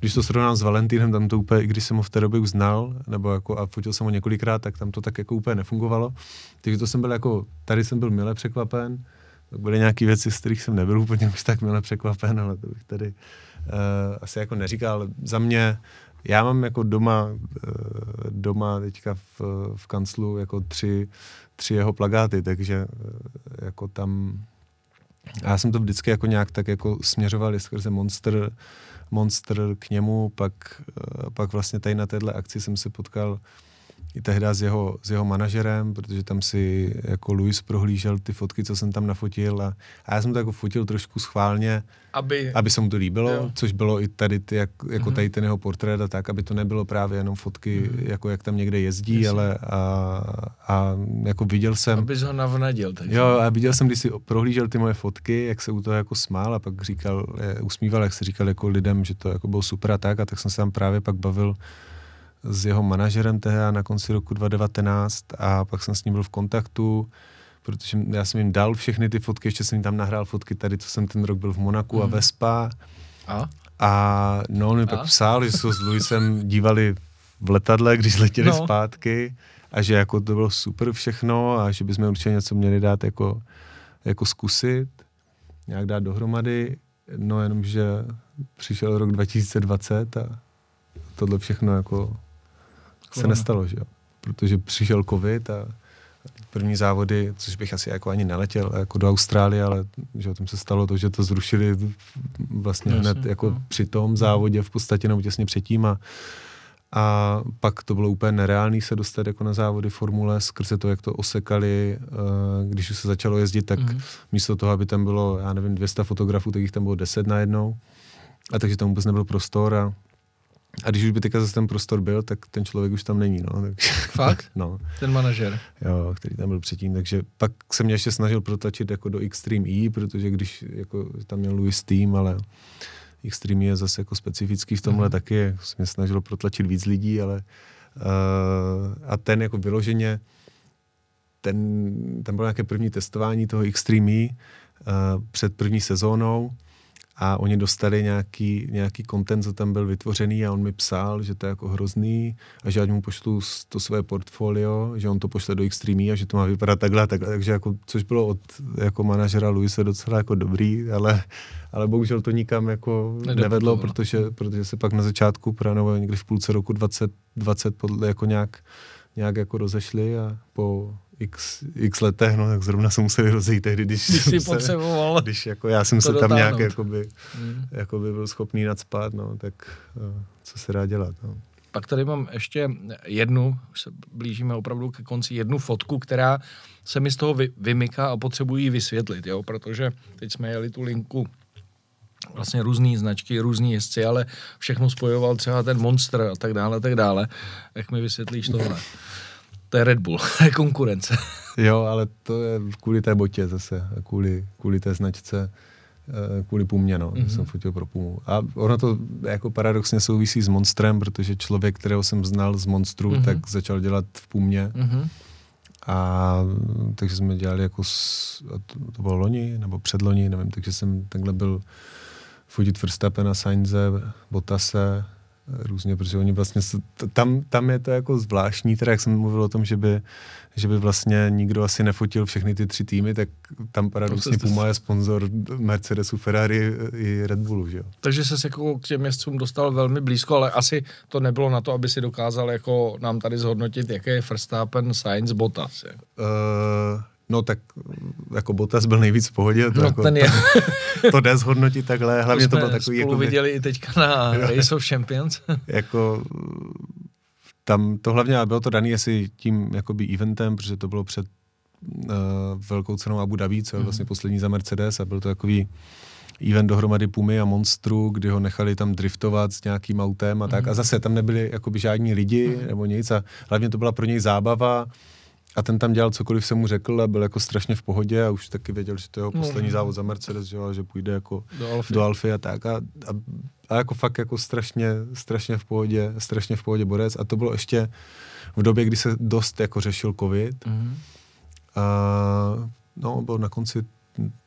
když to srovnám s Valentínem, tam to úplně, i když jsem ho v té době už znal, nebo jako a fotil jsem ho několikrát, tak tam to tak jako úplně nefungovalo. Takže to jsem byl jako, tady jsem byl mile překvapen, tak byly nějaké věci, z kterých jsem nebyl úplně už tak mile překvapen, ale to bych tady uh, asi jako neříkal. Za mě, já mám jako doma, uh, doma teďka v, v kanclu jako tři, tři jeho plagáty, takže uh, jako tam, já jsem to vždycky jako nějak tak jako směřoval skrze Monster, Monster k němu, pak, eh, pak vlastně tady na téhle akci jsem se potkal i tehdy s jeho, s jeho manažerem, protože tam si jako Luis prohlížel ty fotky, co jsem tam nafotil a, a já jsem to jako fotil trošku schválně, aby, aby se mu to líbilo, jo. což bylo i tady ty, jak, jako mm-hmm. tady ten jeho portrét a tak, aby to nebylo právě jenom fotky, mm-hmm. jako jak tam někde jezdí, Jasně. ale a, a jako viděl jsem... Abys ho navnadil. Takže. Jo, a viděl jsem, když si prohlížel ty moje fotky, jak se u toho jako smál a pak říkal, usmíval, jak se říkal jako lidem, že to jako bylo super a tak a tak jsem se tam právě pak bavil s jeho manažerem tehdy na konci roku 2019 a pak jsem s ním byl v kontaktu, protože já jsem jim dal všechny ty fotky, ještě jsem jim tam nahrál fotky tady, co jsem ten rok byl v Monaku mm. a mhm. ve Spa. A? A no, on mi a? pak psal, že se s Luisem dívali v letadle, když letěli no. zpátky a že jako to bylo super všechno a že bychom určitě něco měli dát jako, jako zkusit, nějak dát dohromady, no jenom, že přišel rok 2020 a tohle všechno jako se nestalo, že jo. Protože přišel covid a první závody, což bych asi jako ani neletěl jako do Austrálie, ale že tam se stalo to, že to zrušili vlastně Jasně, hned jako no. při tom závodě v podstatě nebo těsně předtím a, a pak to bylo úplně nereálný se dostat jako na závody formule skrze to, jak to osekali, když už se začalo jezdit, tak mm. místo toho, aby tam bylo, já nevím, 200 fotografů, tak jich tam bylo 10 najednou. A takže tam vůbec nebyl prostor a a když už by teďka zase ten prostor byl, tak ten člověk už tam není, no. Tak, Fakt? no. Ten manažer. Jo, který tam byl předtím, takže pak se mě ještě snažil protlačit jako do Extreme E, protože když jako tam měl Louis Team, ale Extreme E je zase jako specifický v tomhle mm. taky, se mě snažil protlačit víc lidí, ale uh, a ten jako vyloženě ten, tam bylo nějaké první testování toho Extreme E uh, před první sezónou a oni dostali nějaký, nějaký content, co tam byl vytvořený a on mi psal, že to je jako hrozný a že ať mu pošlu to své portfolio, že on to pošle do Xtreme a že to má vypadat takhle, takhle takže jako, což bylo od jako manažera Luise docela jako dobrý, ale, ale bohužel to nikam jako Nedoputilo. nevedlo, protože, protože se pak na začátku, právě někdy v půlce roku 2020 podle jako nějak, nějak jako rozešli a po x, x letech, no tak zrovna se museli rozejít tehdy, když, když jsi se, potřeboval když jako já jsem se dotáhnout. tam nějak jakoby, hmm. jakoby byl schopný nadspat, no, tak uh, co se dá dělat, no. Pak tady mám ještě jednu, už se blížíme opravdu ke konci, jednu fotku, která se mi z toho vy, vymyká a potřebuji ji vysvětlit, jo, protože teď jsme jeli tu linku vlastně různé značky, různý jezdci, ale všechno spojoval třeba ten Monster a tak dále, tak dále. Jak mi vysvětlíš tohle? To je Red Bull, to je konkurence. jo, ale to je kvůli té botě zase, kvůli, kvůli té značce. eh, kvůli Pumě, no. Mm-hmm. Jsem fotil pro Pumu. A ono to jako paradoxně souvisí s Monstrem, protože člověk, kterého jsem znal z Monstru, mm-hmm. tak začal dělat v Pumě. Mm-hmm. A takže jsme dělali jako, s, to bylo loni, nebo předloni, nevím, takže jsem takhle byl fotit Verstappena, Sainze, Botase, různě, protože oni vlastně, tam, tam je to jako zvláštní, teda jak jsem mluvil o tom, že by, že by vlastně nikdo asi nefotil všechny ty tři týmy, tak tam paradoxně Puma je sponzor Mercedesu, Ferrari i Red Bullu, že jo. Takže se jako k těm městcům dostal velmi blízko, ale asi to nebylo na to, aby si dokázal jako nám tady zhodnotit, jaké je Verstappen, Sainz, Bottas. Je. Uh, No tak jako Botas byl nejvíc v pohodě. To, no, jako, ten je. to, to jde zhodnotit takhle. Hlavně to, to bylo takový... Spolu jako viděli i teďka na Race of Champions. jako tam to hlavně bylo to daný asi tím jakoby eventem, protože to bylo před uh, velkou cenou Abu Dhabi, co je vlastně mm-hmm. poslední za Mercedes a byl to takový event dohromady Pumy a Monstru, kdy ho nechali tam driftovat s nějakým autem a tak. Mm-hmm. A zase tam nebyli jakoby žádní lidi mm-hmm. nebo nic a hlavně to byla pro něj zábava a ten tam dělal cokoliv jsem mu řekl a byl jako strašně v pohodě a už taky věděl, že to je jeho poslední no. závod za Mercedes, že, že půjde jako do Alfy, do Alfy a tak. A, a, a, jako fakt jako strašně, strašně v pohodě, strašně v pohodě borec. A to bylo ještě v době, kdy se dost jako řešil covid. Mm-hmm. A, no, bylo na konci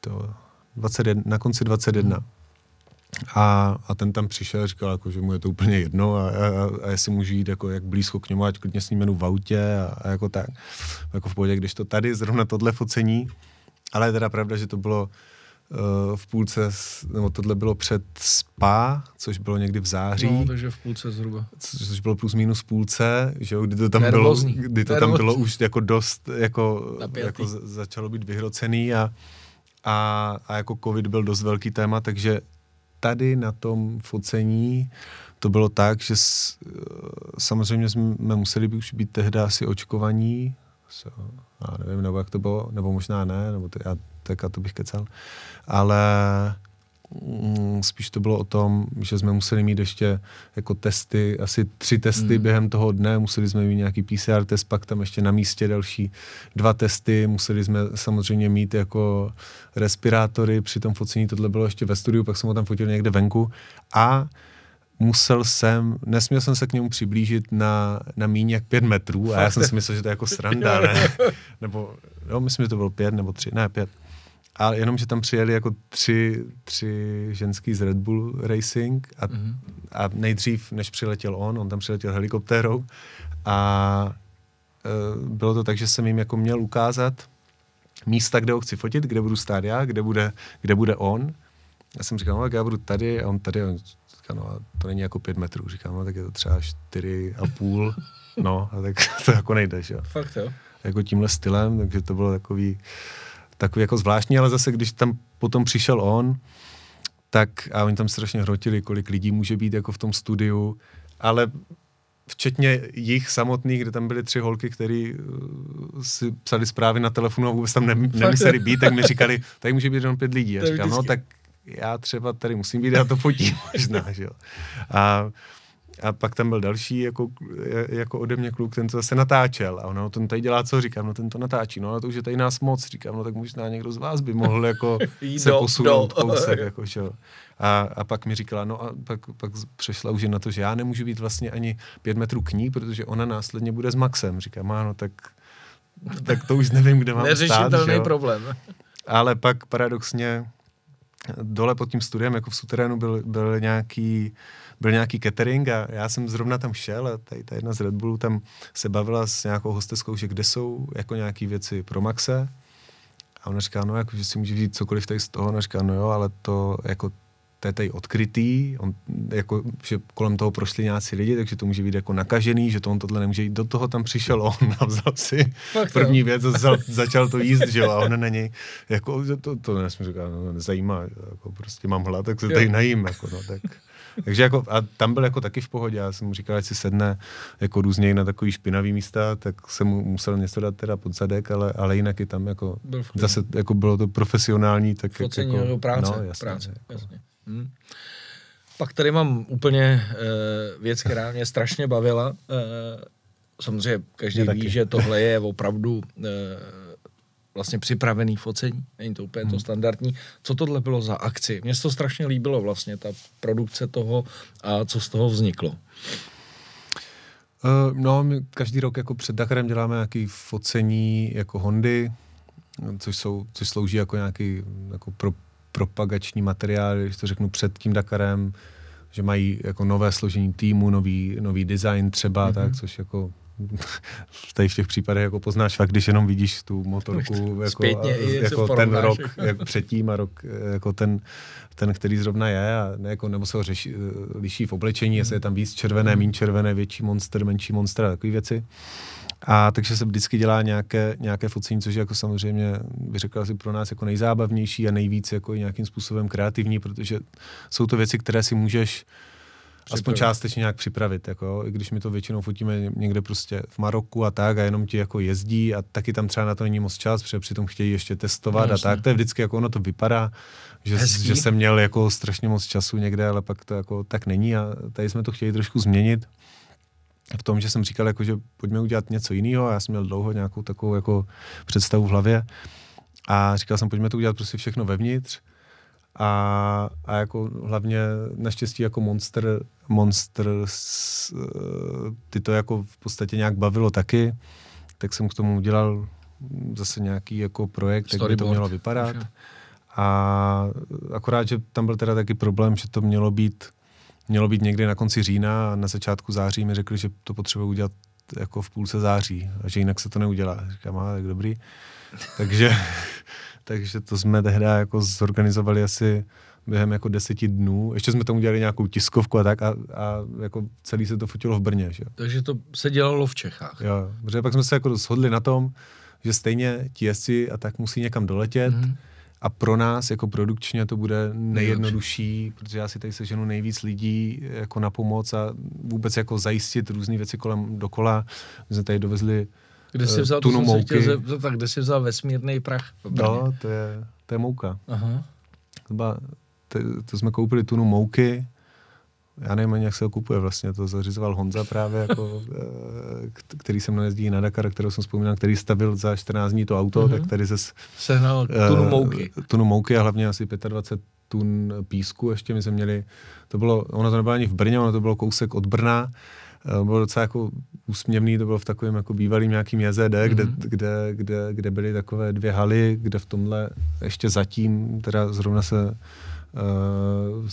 to, 21, na konci 21. Mm. A, a ten tam přišel a říkal, jako, že mu je to úplně jedno a, a, a jestli můžu jít jako jak blízko k němu, ať klidně s ním jenu v autě a, a jako tak. Jako v pohodě, když to tady zrovna tohle focení, ale je teda pravda, že to bylo uh, v půlce, nebo tohle bylo před SPA, což bylo někdy v září. No, takže v půlce zhruba. Což, což bylo plus minus v půlce, že jo, kdy to tam bylo, kdy to tam bylo už jako dost, jako, jako začalo být vyhrocený a, a, a jako covid byl dost velký téma, takže tady na tom focení to bylo tak, že s, samozřejmě jsme museli by už být tehdy asi očkovaní, so, já nevím, nebo jak to bylo, nebo možná ne, nebo to, já, tak to bych kecal, ale spíš to bylo o tom, že jsme museli mít ještě jako testy, asi tři testy mm. během toho dne, museli jsme mít nějaký PCR test, pak tam ještě na místě další dva testy, museli jsme samozřejmě mít jako respirátory, při tom focení tohle bylo ještě ve studiu, pak jsem ho tam fotil někde venku a musel jsem, nesměl jsem se k němu přiblížit na, na míň jak pět metrů Fakt. a já jsem si myslel, že to je jako sranda, ne? nebo, jo, myslím, že to bylo pět nebo tři, ne, pět. A jenom, že tam přijeli jako tři, tři ženský z Red Bull Racing a, mm-hmm. a nejdřív, než přiletěl on, on tam přiletěl helikoptérou a e, bylo to tak, že jsem jim jako měl ukázat místa, kde ho chci fotit, kde budu stát já, kde bude, kde bude on. Já jsem říkal, no tak já budu tady a on tady. A on říkal, no to není jako pět metrů. Říkám, no tak je to třeba čtyři a půl. No, a tak to jako nejde, že jo. Fakt jo. Jako tímhle stylem, takže to bylo takový, takový jako zvláštní, ale zase, když tam potom přišel on, tak a oni tam strašně hrotili, kolik lidí může být jako v tom studiu, ale včetně jich samotných, kde tam byly tři holky, které uh, si psali zprávy na telefonu a vůbec tam ne, nemuseli být, tak mi říkali, tady může být jenom pět lidí. A říkám, no tak já třeba tady musím být, já to fotím možná, že jo. A a pak tam byl další jako, jako ode mě kluk, ten to zase natáčel. A ono, ten tady dělá co? Říkám, no ten to natáčí. No ale to už je tady nás moc. Říkám, no tak možná někdo z vás by mohl jako se do, posunout do. kousek. jako, čo. A, a pak mi říkala, no a pak, pak přešla už na to, že já nemůžu být vlastně ani pět metrů k ní, protože ona následně bude s Maxem. Říkám, ano, tak, tak to už nevím, kde mám Neřešitelný stát. problém. Ale pak paradoxně dole pod tím studiem, jako v suterénu, byl, byl nějaký byl nějaký catering a já jsem zrovna tam šel a tady ta jedna z Red Bullu tam se bavila s nějakou hosteskou, že kde jsou jako nějaké věci pro Maxe. A ona říká, no jako, že si může vzít cokoliv tady z toho. Ona říká, no jo, ale to jako to je tady odkrytý, on, jako, že kolem toho prošli nějací lidi, takže to může být jako nakažený, že to on tohle nemůže jít. Do toho tam přišel on a vzal si Fakt první jo. věc a za, začal to jíst, že jo, a on na něj, jako, to, to nesmím říkat, no, nezajímá, jako prostě mám hlad, tak se tady najím, jako, no, tak takže jako, a tam byl jako taky v pohodě, já jsem mu říkal, ať si sedne jako různě na takový špinavý místa, tak jsem mu musel něco dát teda pod zadek, ale, ale jinak i tam jako, zase jako bylo to profesionální, tak Focení jako, práce, no, jasně, práce, jako. jasně. Hmm. Pak tady mám úplně uh, věc, která mě strašně bavila. Uh, samozřejmě každý ví, že tohle je opravdu uh, vlastně připravený focení, není to úplně hmm. to standardní. Co tohle bylo za akci? Mně se to strašně líbilo vlastně, ta produkce toho a co z toho vzniklo. Uh, no, my každý rok jako před Dakarem děláme nějaký focení jako Hondy, což, jsou, což slouží jako nějaký jako pro, propagační materiál, když to řeknu před tím Dakarem, že mají jako nové složení týmu, nový, nový design třeba, mm-hmm. tak, což jako tady v těch případech jako poznáš fakt, když jenom vidíš tu motorku jako, jako ten rok jako předtím a rok jako ten, ten, který zrovna je a ne, jako, nebo se ho řeší, liší v oblečení, jestli je tam víc červené, méně červené, větší monster, menší monster a takové věci. A takže se vždycky dělá nějaké, nějaké focení, což je jako samozřejmě, bych řekl asi pro nás jako nejzábavnější a nejvíc jako nějakým způsobem kreativní, protože jsou to věci, které si můžeš aspoň částečně nějak připravit, jako, i když my to většinou fotíme někde prostě v Maroku a tak a jenom ti jako jezdí a taky tam třeba na to není moc čas, protože přitom chtějí ještě testovat no, a tak, to je vždycky jako ono to vypadá, že, že jsem měl jako strašně moc času někde, ale pak to jako tak není a tady jsme to chtěli trošku změnit v tom, že jsem říkal, jako, že pojďme udělat něco jiného a já jsem měl dlouho nějakou takovou jako představu v hlavě. A říkal jsem, pojďme to udělat prostě všechno vevnitř. A, a jako hlavně naštěstí jako Monster, Monster ty to jako v podstatě nějak bavilo taky, tak jsem k tomu udělal zase nějaký jako projekt, jak by to mělo vypadat. A akorát, že tam byl teda taky problém, že to mělo být mělo být někdy na konci října a na začátku září mi řekli, že to potřebuje udělat jako v půlce září a že jinak se to neudělá. Říkám, a tak dobrý. takže, takže to jsme tehdy jako zorganizovali asi během jako deseti dnů. Ještě jsme tomu udělali nějakou tiskovku a tak a, a jako celý se to fotilo v Brně. Že? Takže to se dělalo v Čechách. Jo, protože pak jsme se jako shodli na tom, že stejně ti jezdci a tak musí někam doletět, mm-hmm a pro nás jako produkčně to bude nejjednodušší, protože já si tady seženu nejvíc lidí jako na pomoc a vůbec jako zajistit různé věci kolem dokola. My jsme tady dovezli kde jsi eh, vzal, tunu mouky. tak kde jsi vzal vesmírný prach? No, to je, to je mouka. Aha. Byla, to, to jsme koupili tunu mouky, já nevím ani, jak se ho kupuje vlastně, to zařizoval Honza právě, jako, eh, který se mnou jezdí na Dakar, kterou jsem vzpomínal, který stavil za 14 dní to auto, mm-hmm. tak tady se sehnal tunu mouky. Tunu mouky a hlavně asi 25 tun písku ještě my jsme měli, to bylo, ono to nebylo ani v Brně, ono to bylo kousek od Brna, uh, bylo docela jako úsměvný, to bylo v takovém jako bývalým nějakým JZD, mm-hmm. kde, kde, kde, kde byly takové dvě haly, kde v tomhle ještě zatím, teda zrovna se uh,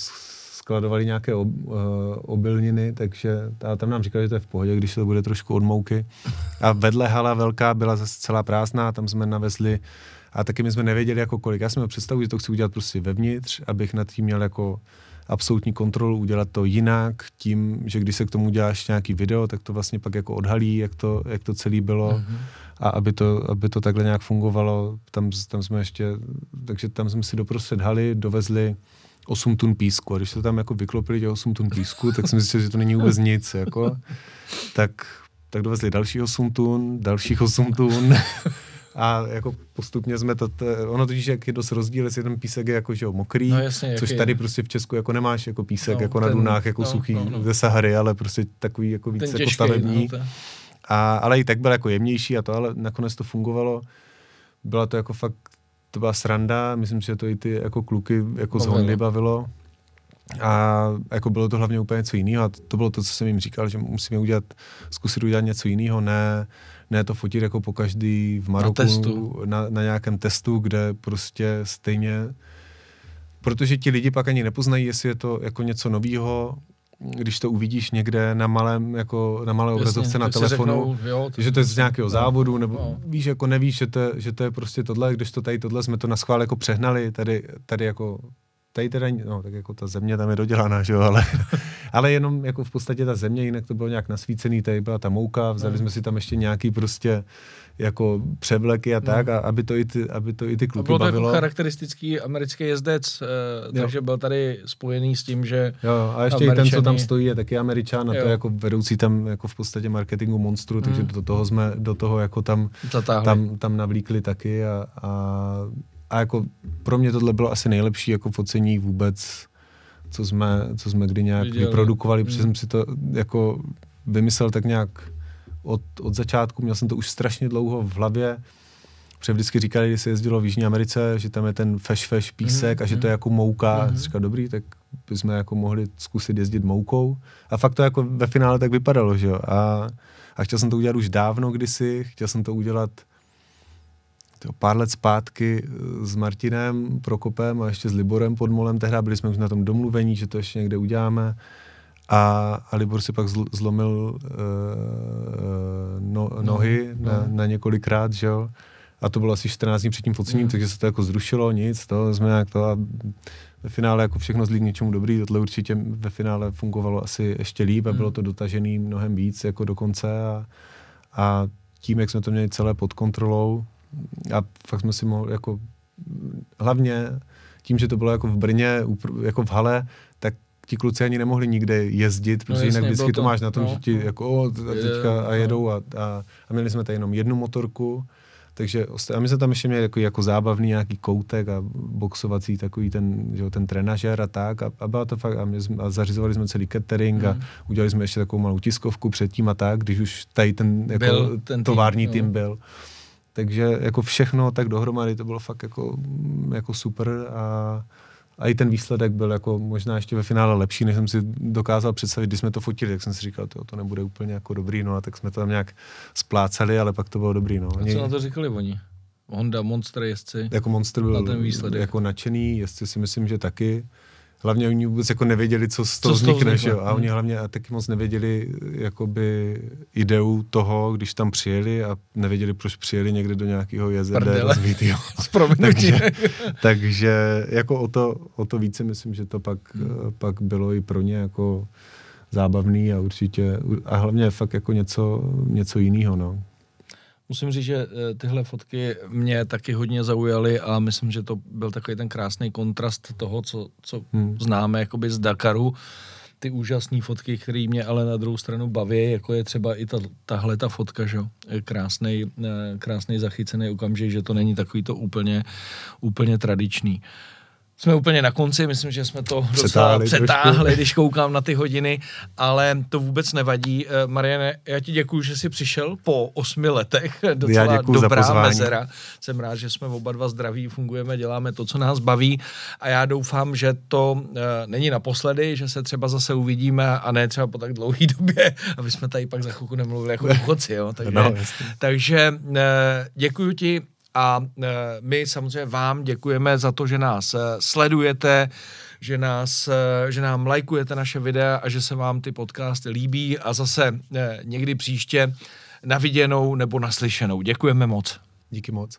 skladovali nějaké ob, uh, obilniny, takže tam nám říkali, že to je v pohodě, když to bude trošku od mouky. A vedle hala velká byla zase celá prázdná, tam jsme navezli a taky my jsme nevěděli jako kolik. Já jsem měl představu, že to chci udělat prostě vevnitř, abych nad tím měl jako absolutní kontrolu, udělat to jinak, tím, že když se k tomu uděláš nějaký video, tak to vlastně pak jako odhalí, jak to, jak to celé bylo. Mm-hmm. A aby to, aby to takhle nějak fungovalo, tam, tam jsme ještě, takže tam jsme si doprostřed haly dovezli 8 tun písku. A když se tam jako vyklopili těch 8 tun písku, tak jsem zjistil, že to není vůbec nic. Jako. Tak, tak dovezli další 8 tun, dalších 8 tun. A jako postupně jsme to, to ono totiž jak je dost rozdíl, jestli ten písek je jako že jo, mokrý, no, jasně, což tady je. prostě v Česku jako nemáš jako písek, no, jako ten, na Dunách, jako no, suchý no, no. ze Sahary, ale prostě takový jako víc jako stavební. No, a, ale i tak byl jako jemnější a to, ale nakonec to fungovalo. Byla to jako fakt to byla sranda, myslím, že to i ty jako kluky jako z Hondy bavilo. A jako bylo to hlavně úplně něco jiného a to bylo to, co jsem jim říkal, že musíme udělat, zkusit udělat něco jiného, ne, ne to fotit jako po každý v Maroku, na, testu. na, na nějakém testu, kde prostě stejně, protože ti lidi pak ani nepoznají, jestli je to jako něco nového, když to uvidíš někde na malém, jako na malé obrazovce na telefonu, řeknou, jo, to že to je z nějakého no, závodu, nebo no. víš, jako nevíš, že to, že to je prostě tohle, když to tady tohle jsme to na schvál jako přehnali, tady, tady jako tady teda, no tak jako ta země tam je dodělaná, že jo, ale, ale jenom jako v podstatě ta země, jinak to bylo nějak nasvícený, tady byla ta mouka, vzali no. jsme si tam ještě nějaký prostě jako převleky a tak, no. a aby to i ty, aby to i ty kluky bylo to jako bavilo. jako charakteristický americký jezdec, eh, takže byl tady spojený s tím, že Jo, a ještě Američani... i ten, co tam stojí, je taky američán a jo. to je jako vedoucí tam jako v podstatě marketingu monstru, takže hmm. do toho jsme, do toho jako tam, tam, tam navlíkli taky a, a, a jako pro mě tohle bylo asi nejlepší jako focení vůbec, co jsme, co jsme kdy nějak Viděli. vyprodukovali, protože hmm. jsem si to jako vymyslel tak nějak od, od začátku, měl jsem to už strašně dlouho v hlavě, Protože vždycky říkali, když se jezdilo v Jižní Americe, že tam je ten feš feš písek mm-hmm. a že to je jako mouka. Mm-hmm. Říkal, dobrý, tak bychom jako mohli zkusit jezdit moukou. A fakt to jako ve finále tak vypadalo, že jo. A, a chtěl jsem to udělat už dávno kdysi, chtěl jsem to udělat to pár let zpátky eh, s Martinem Prokopem a ještě s Liborem Podmolem. Tehdy byli jsme už na tom domluvení, že to ještě někde uděláme. A, a Libor si pak zl, zlomil uh, no, nohy no, na, no. na několikrát, že jo. A to bylo asi 14 dní před tím focením, mm. takže se to jako zrušilo, nic, to jsme jak to a ve finále jako všechno zlí k něčemu dobrý, tohle určitě ve finále fungovalo asi ještě líp a mm. bylo to dotažený mnohem víc jako do konce a, a tím, jak jsme to měli celé pod kontrolou a fakt jsme si mohli jako hlavně tím, že to bylo jako v Brně, jako v hale, tak ti kluci ani nemohli nikde jezdit, protože no, jinak vždycky to, to máš na tom, no, že ti no. jako o, teďka a jedou a, a, a měli jsme tady jenom jednu motorku, takže a my jsme tam ještě měli jako, jako zábavný nějaký koutek a boxovací takový ten, že ten trenažer a tak a, a bylo to fakt, a, my jsme, a zařizovali jsme celý catering mm. a udělali jsme ještě takovou malou tiskovku předtím a tak, když už tady ten, jako, byl ten tovární tým, tým no. byl. Takže jako všechno tak dohromady to bylo fakt jako, jako super a, a i ten výsledek byl jako možná ještě ve finále lepší, než jsem si dokázal představit, když jsme to fotili, jak jsem si říkal, to, to nebude úplně jako dobrý, no a tak jsme to tam nějak splácali, ale pak to bylo dobrý, no. A co na to říkali oni? Honda, Monster jezdci? Jako Monster byl ten výsledek. jako nadšený, jezdci si myslím, že taky hlavně oni vůbec jako nevěděli, co z toho co vznikne, že jo? A oni hmm. hlavně a taky moc nevěděli jakoby ideu toho, když tam přijeli a nevěděli, proč přijeli někde do nějakého jezera rozvítýho. takže, takže jako o to, o to více myslím, že to pak, hmm. pak bylo i pro ně jako zábavný a určitě, a hlavně fakt jako něco, něco jiného, no. Musím říct, že eh, tyhle fotky mě taky hodně zaujaly a myslím, že to byl takový ten krásný kontrast toho, co, co hmm. známe jakoby z Dakaru. Ty úžasné fotky, které mě ale na druhou stranu baví, jako je třeba i ta, tahle ta fotka, že krásný, eh, krásný zachycený okamžik, že to není takový to úplně, úplně tradiční. Uh, jsme úplně na konci, myslím, že jsme to docela přetáhli, když koukám na ty hodiny, ale to vůbec nevadí. Eh, Mariane, já ti děkuji, že jsi přišel po osmi letech, docela dobrá mezera. Jsem rád, že jsme oba dva zdraví, fungujeme, děláme to, co nás baví a já doufám, že to uh, není naposledy, že se třeba zase uvidíme a ne třeba po tak dlouhé době, aby jsme tady pak za chvilku nemluvili jako důchodci. Jo? Takže, no, takže uh, děkuji ti a e, my samozřejmě vám děkujeme za to, že nás e, sledujete, že, nás, e, že nám lajkujete naše videa a že se vám ty podcasty líbí a zase někdy příště na viděnou nebo naslyšenou. Děkujeme moc. Díky moc.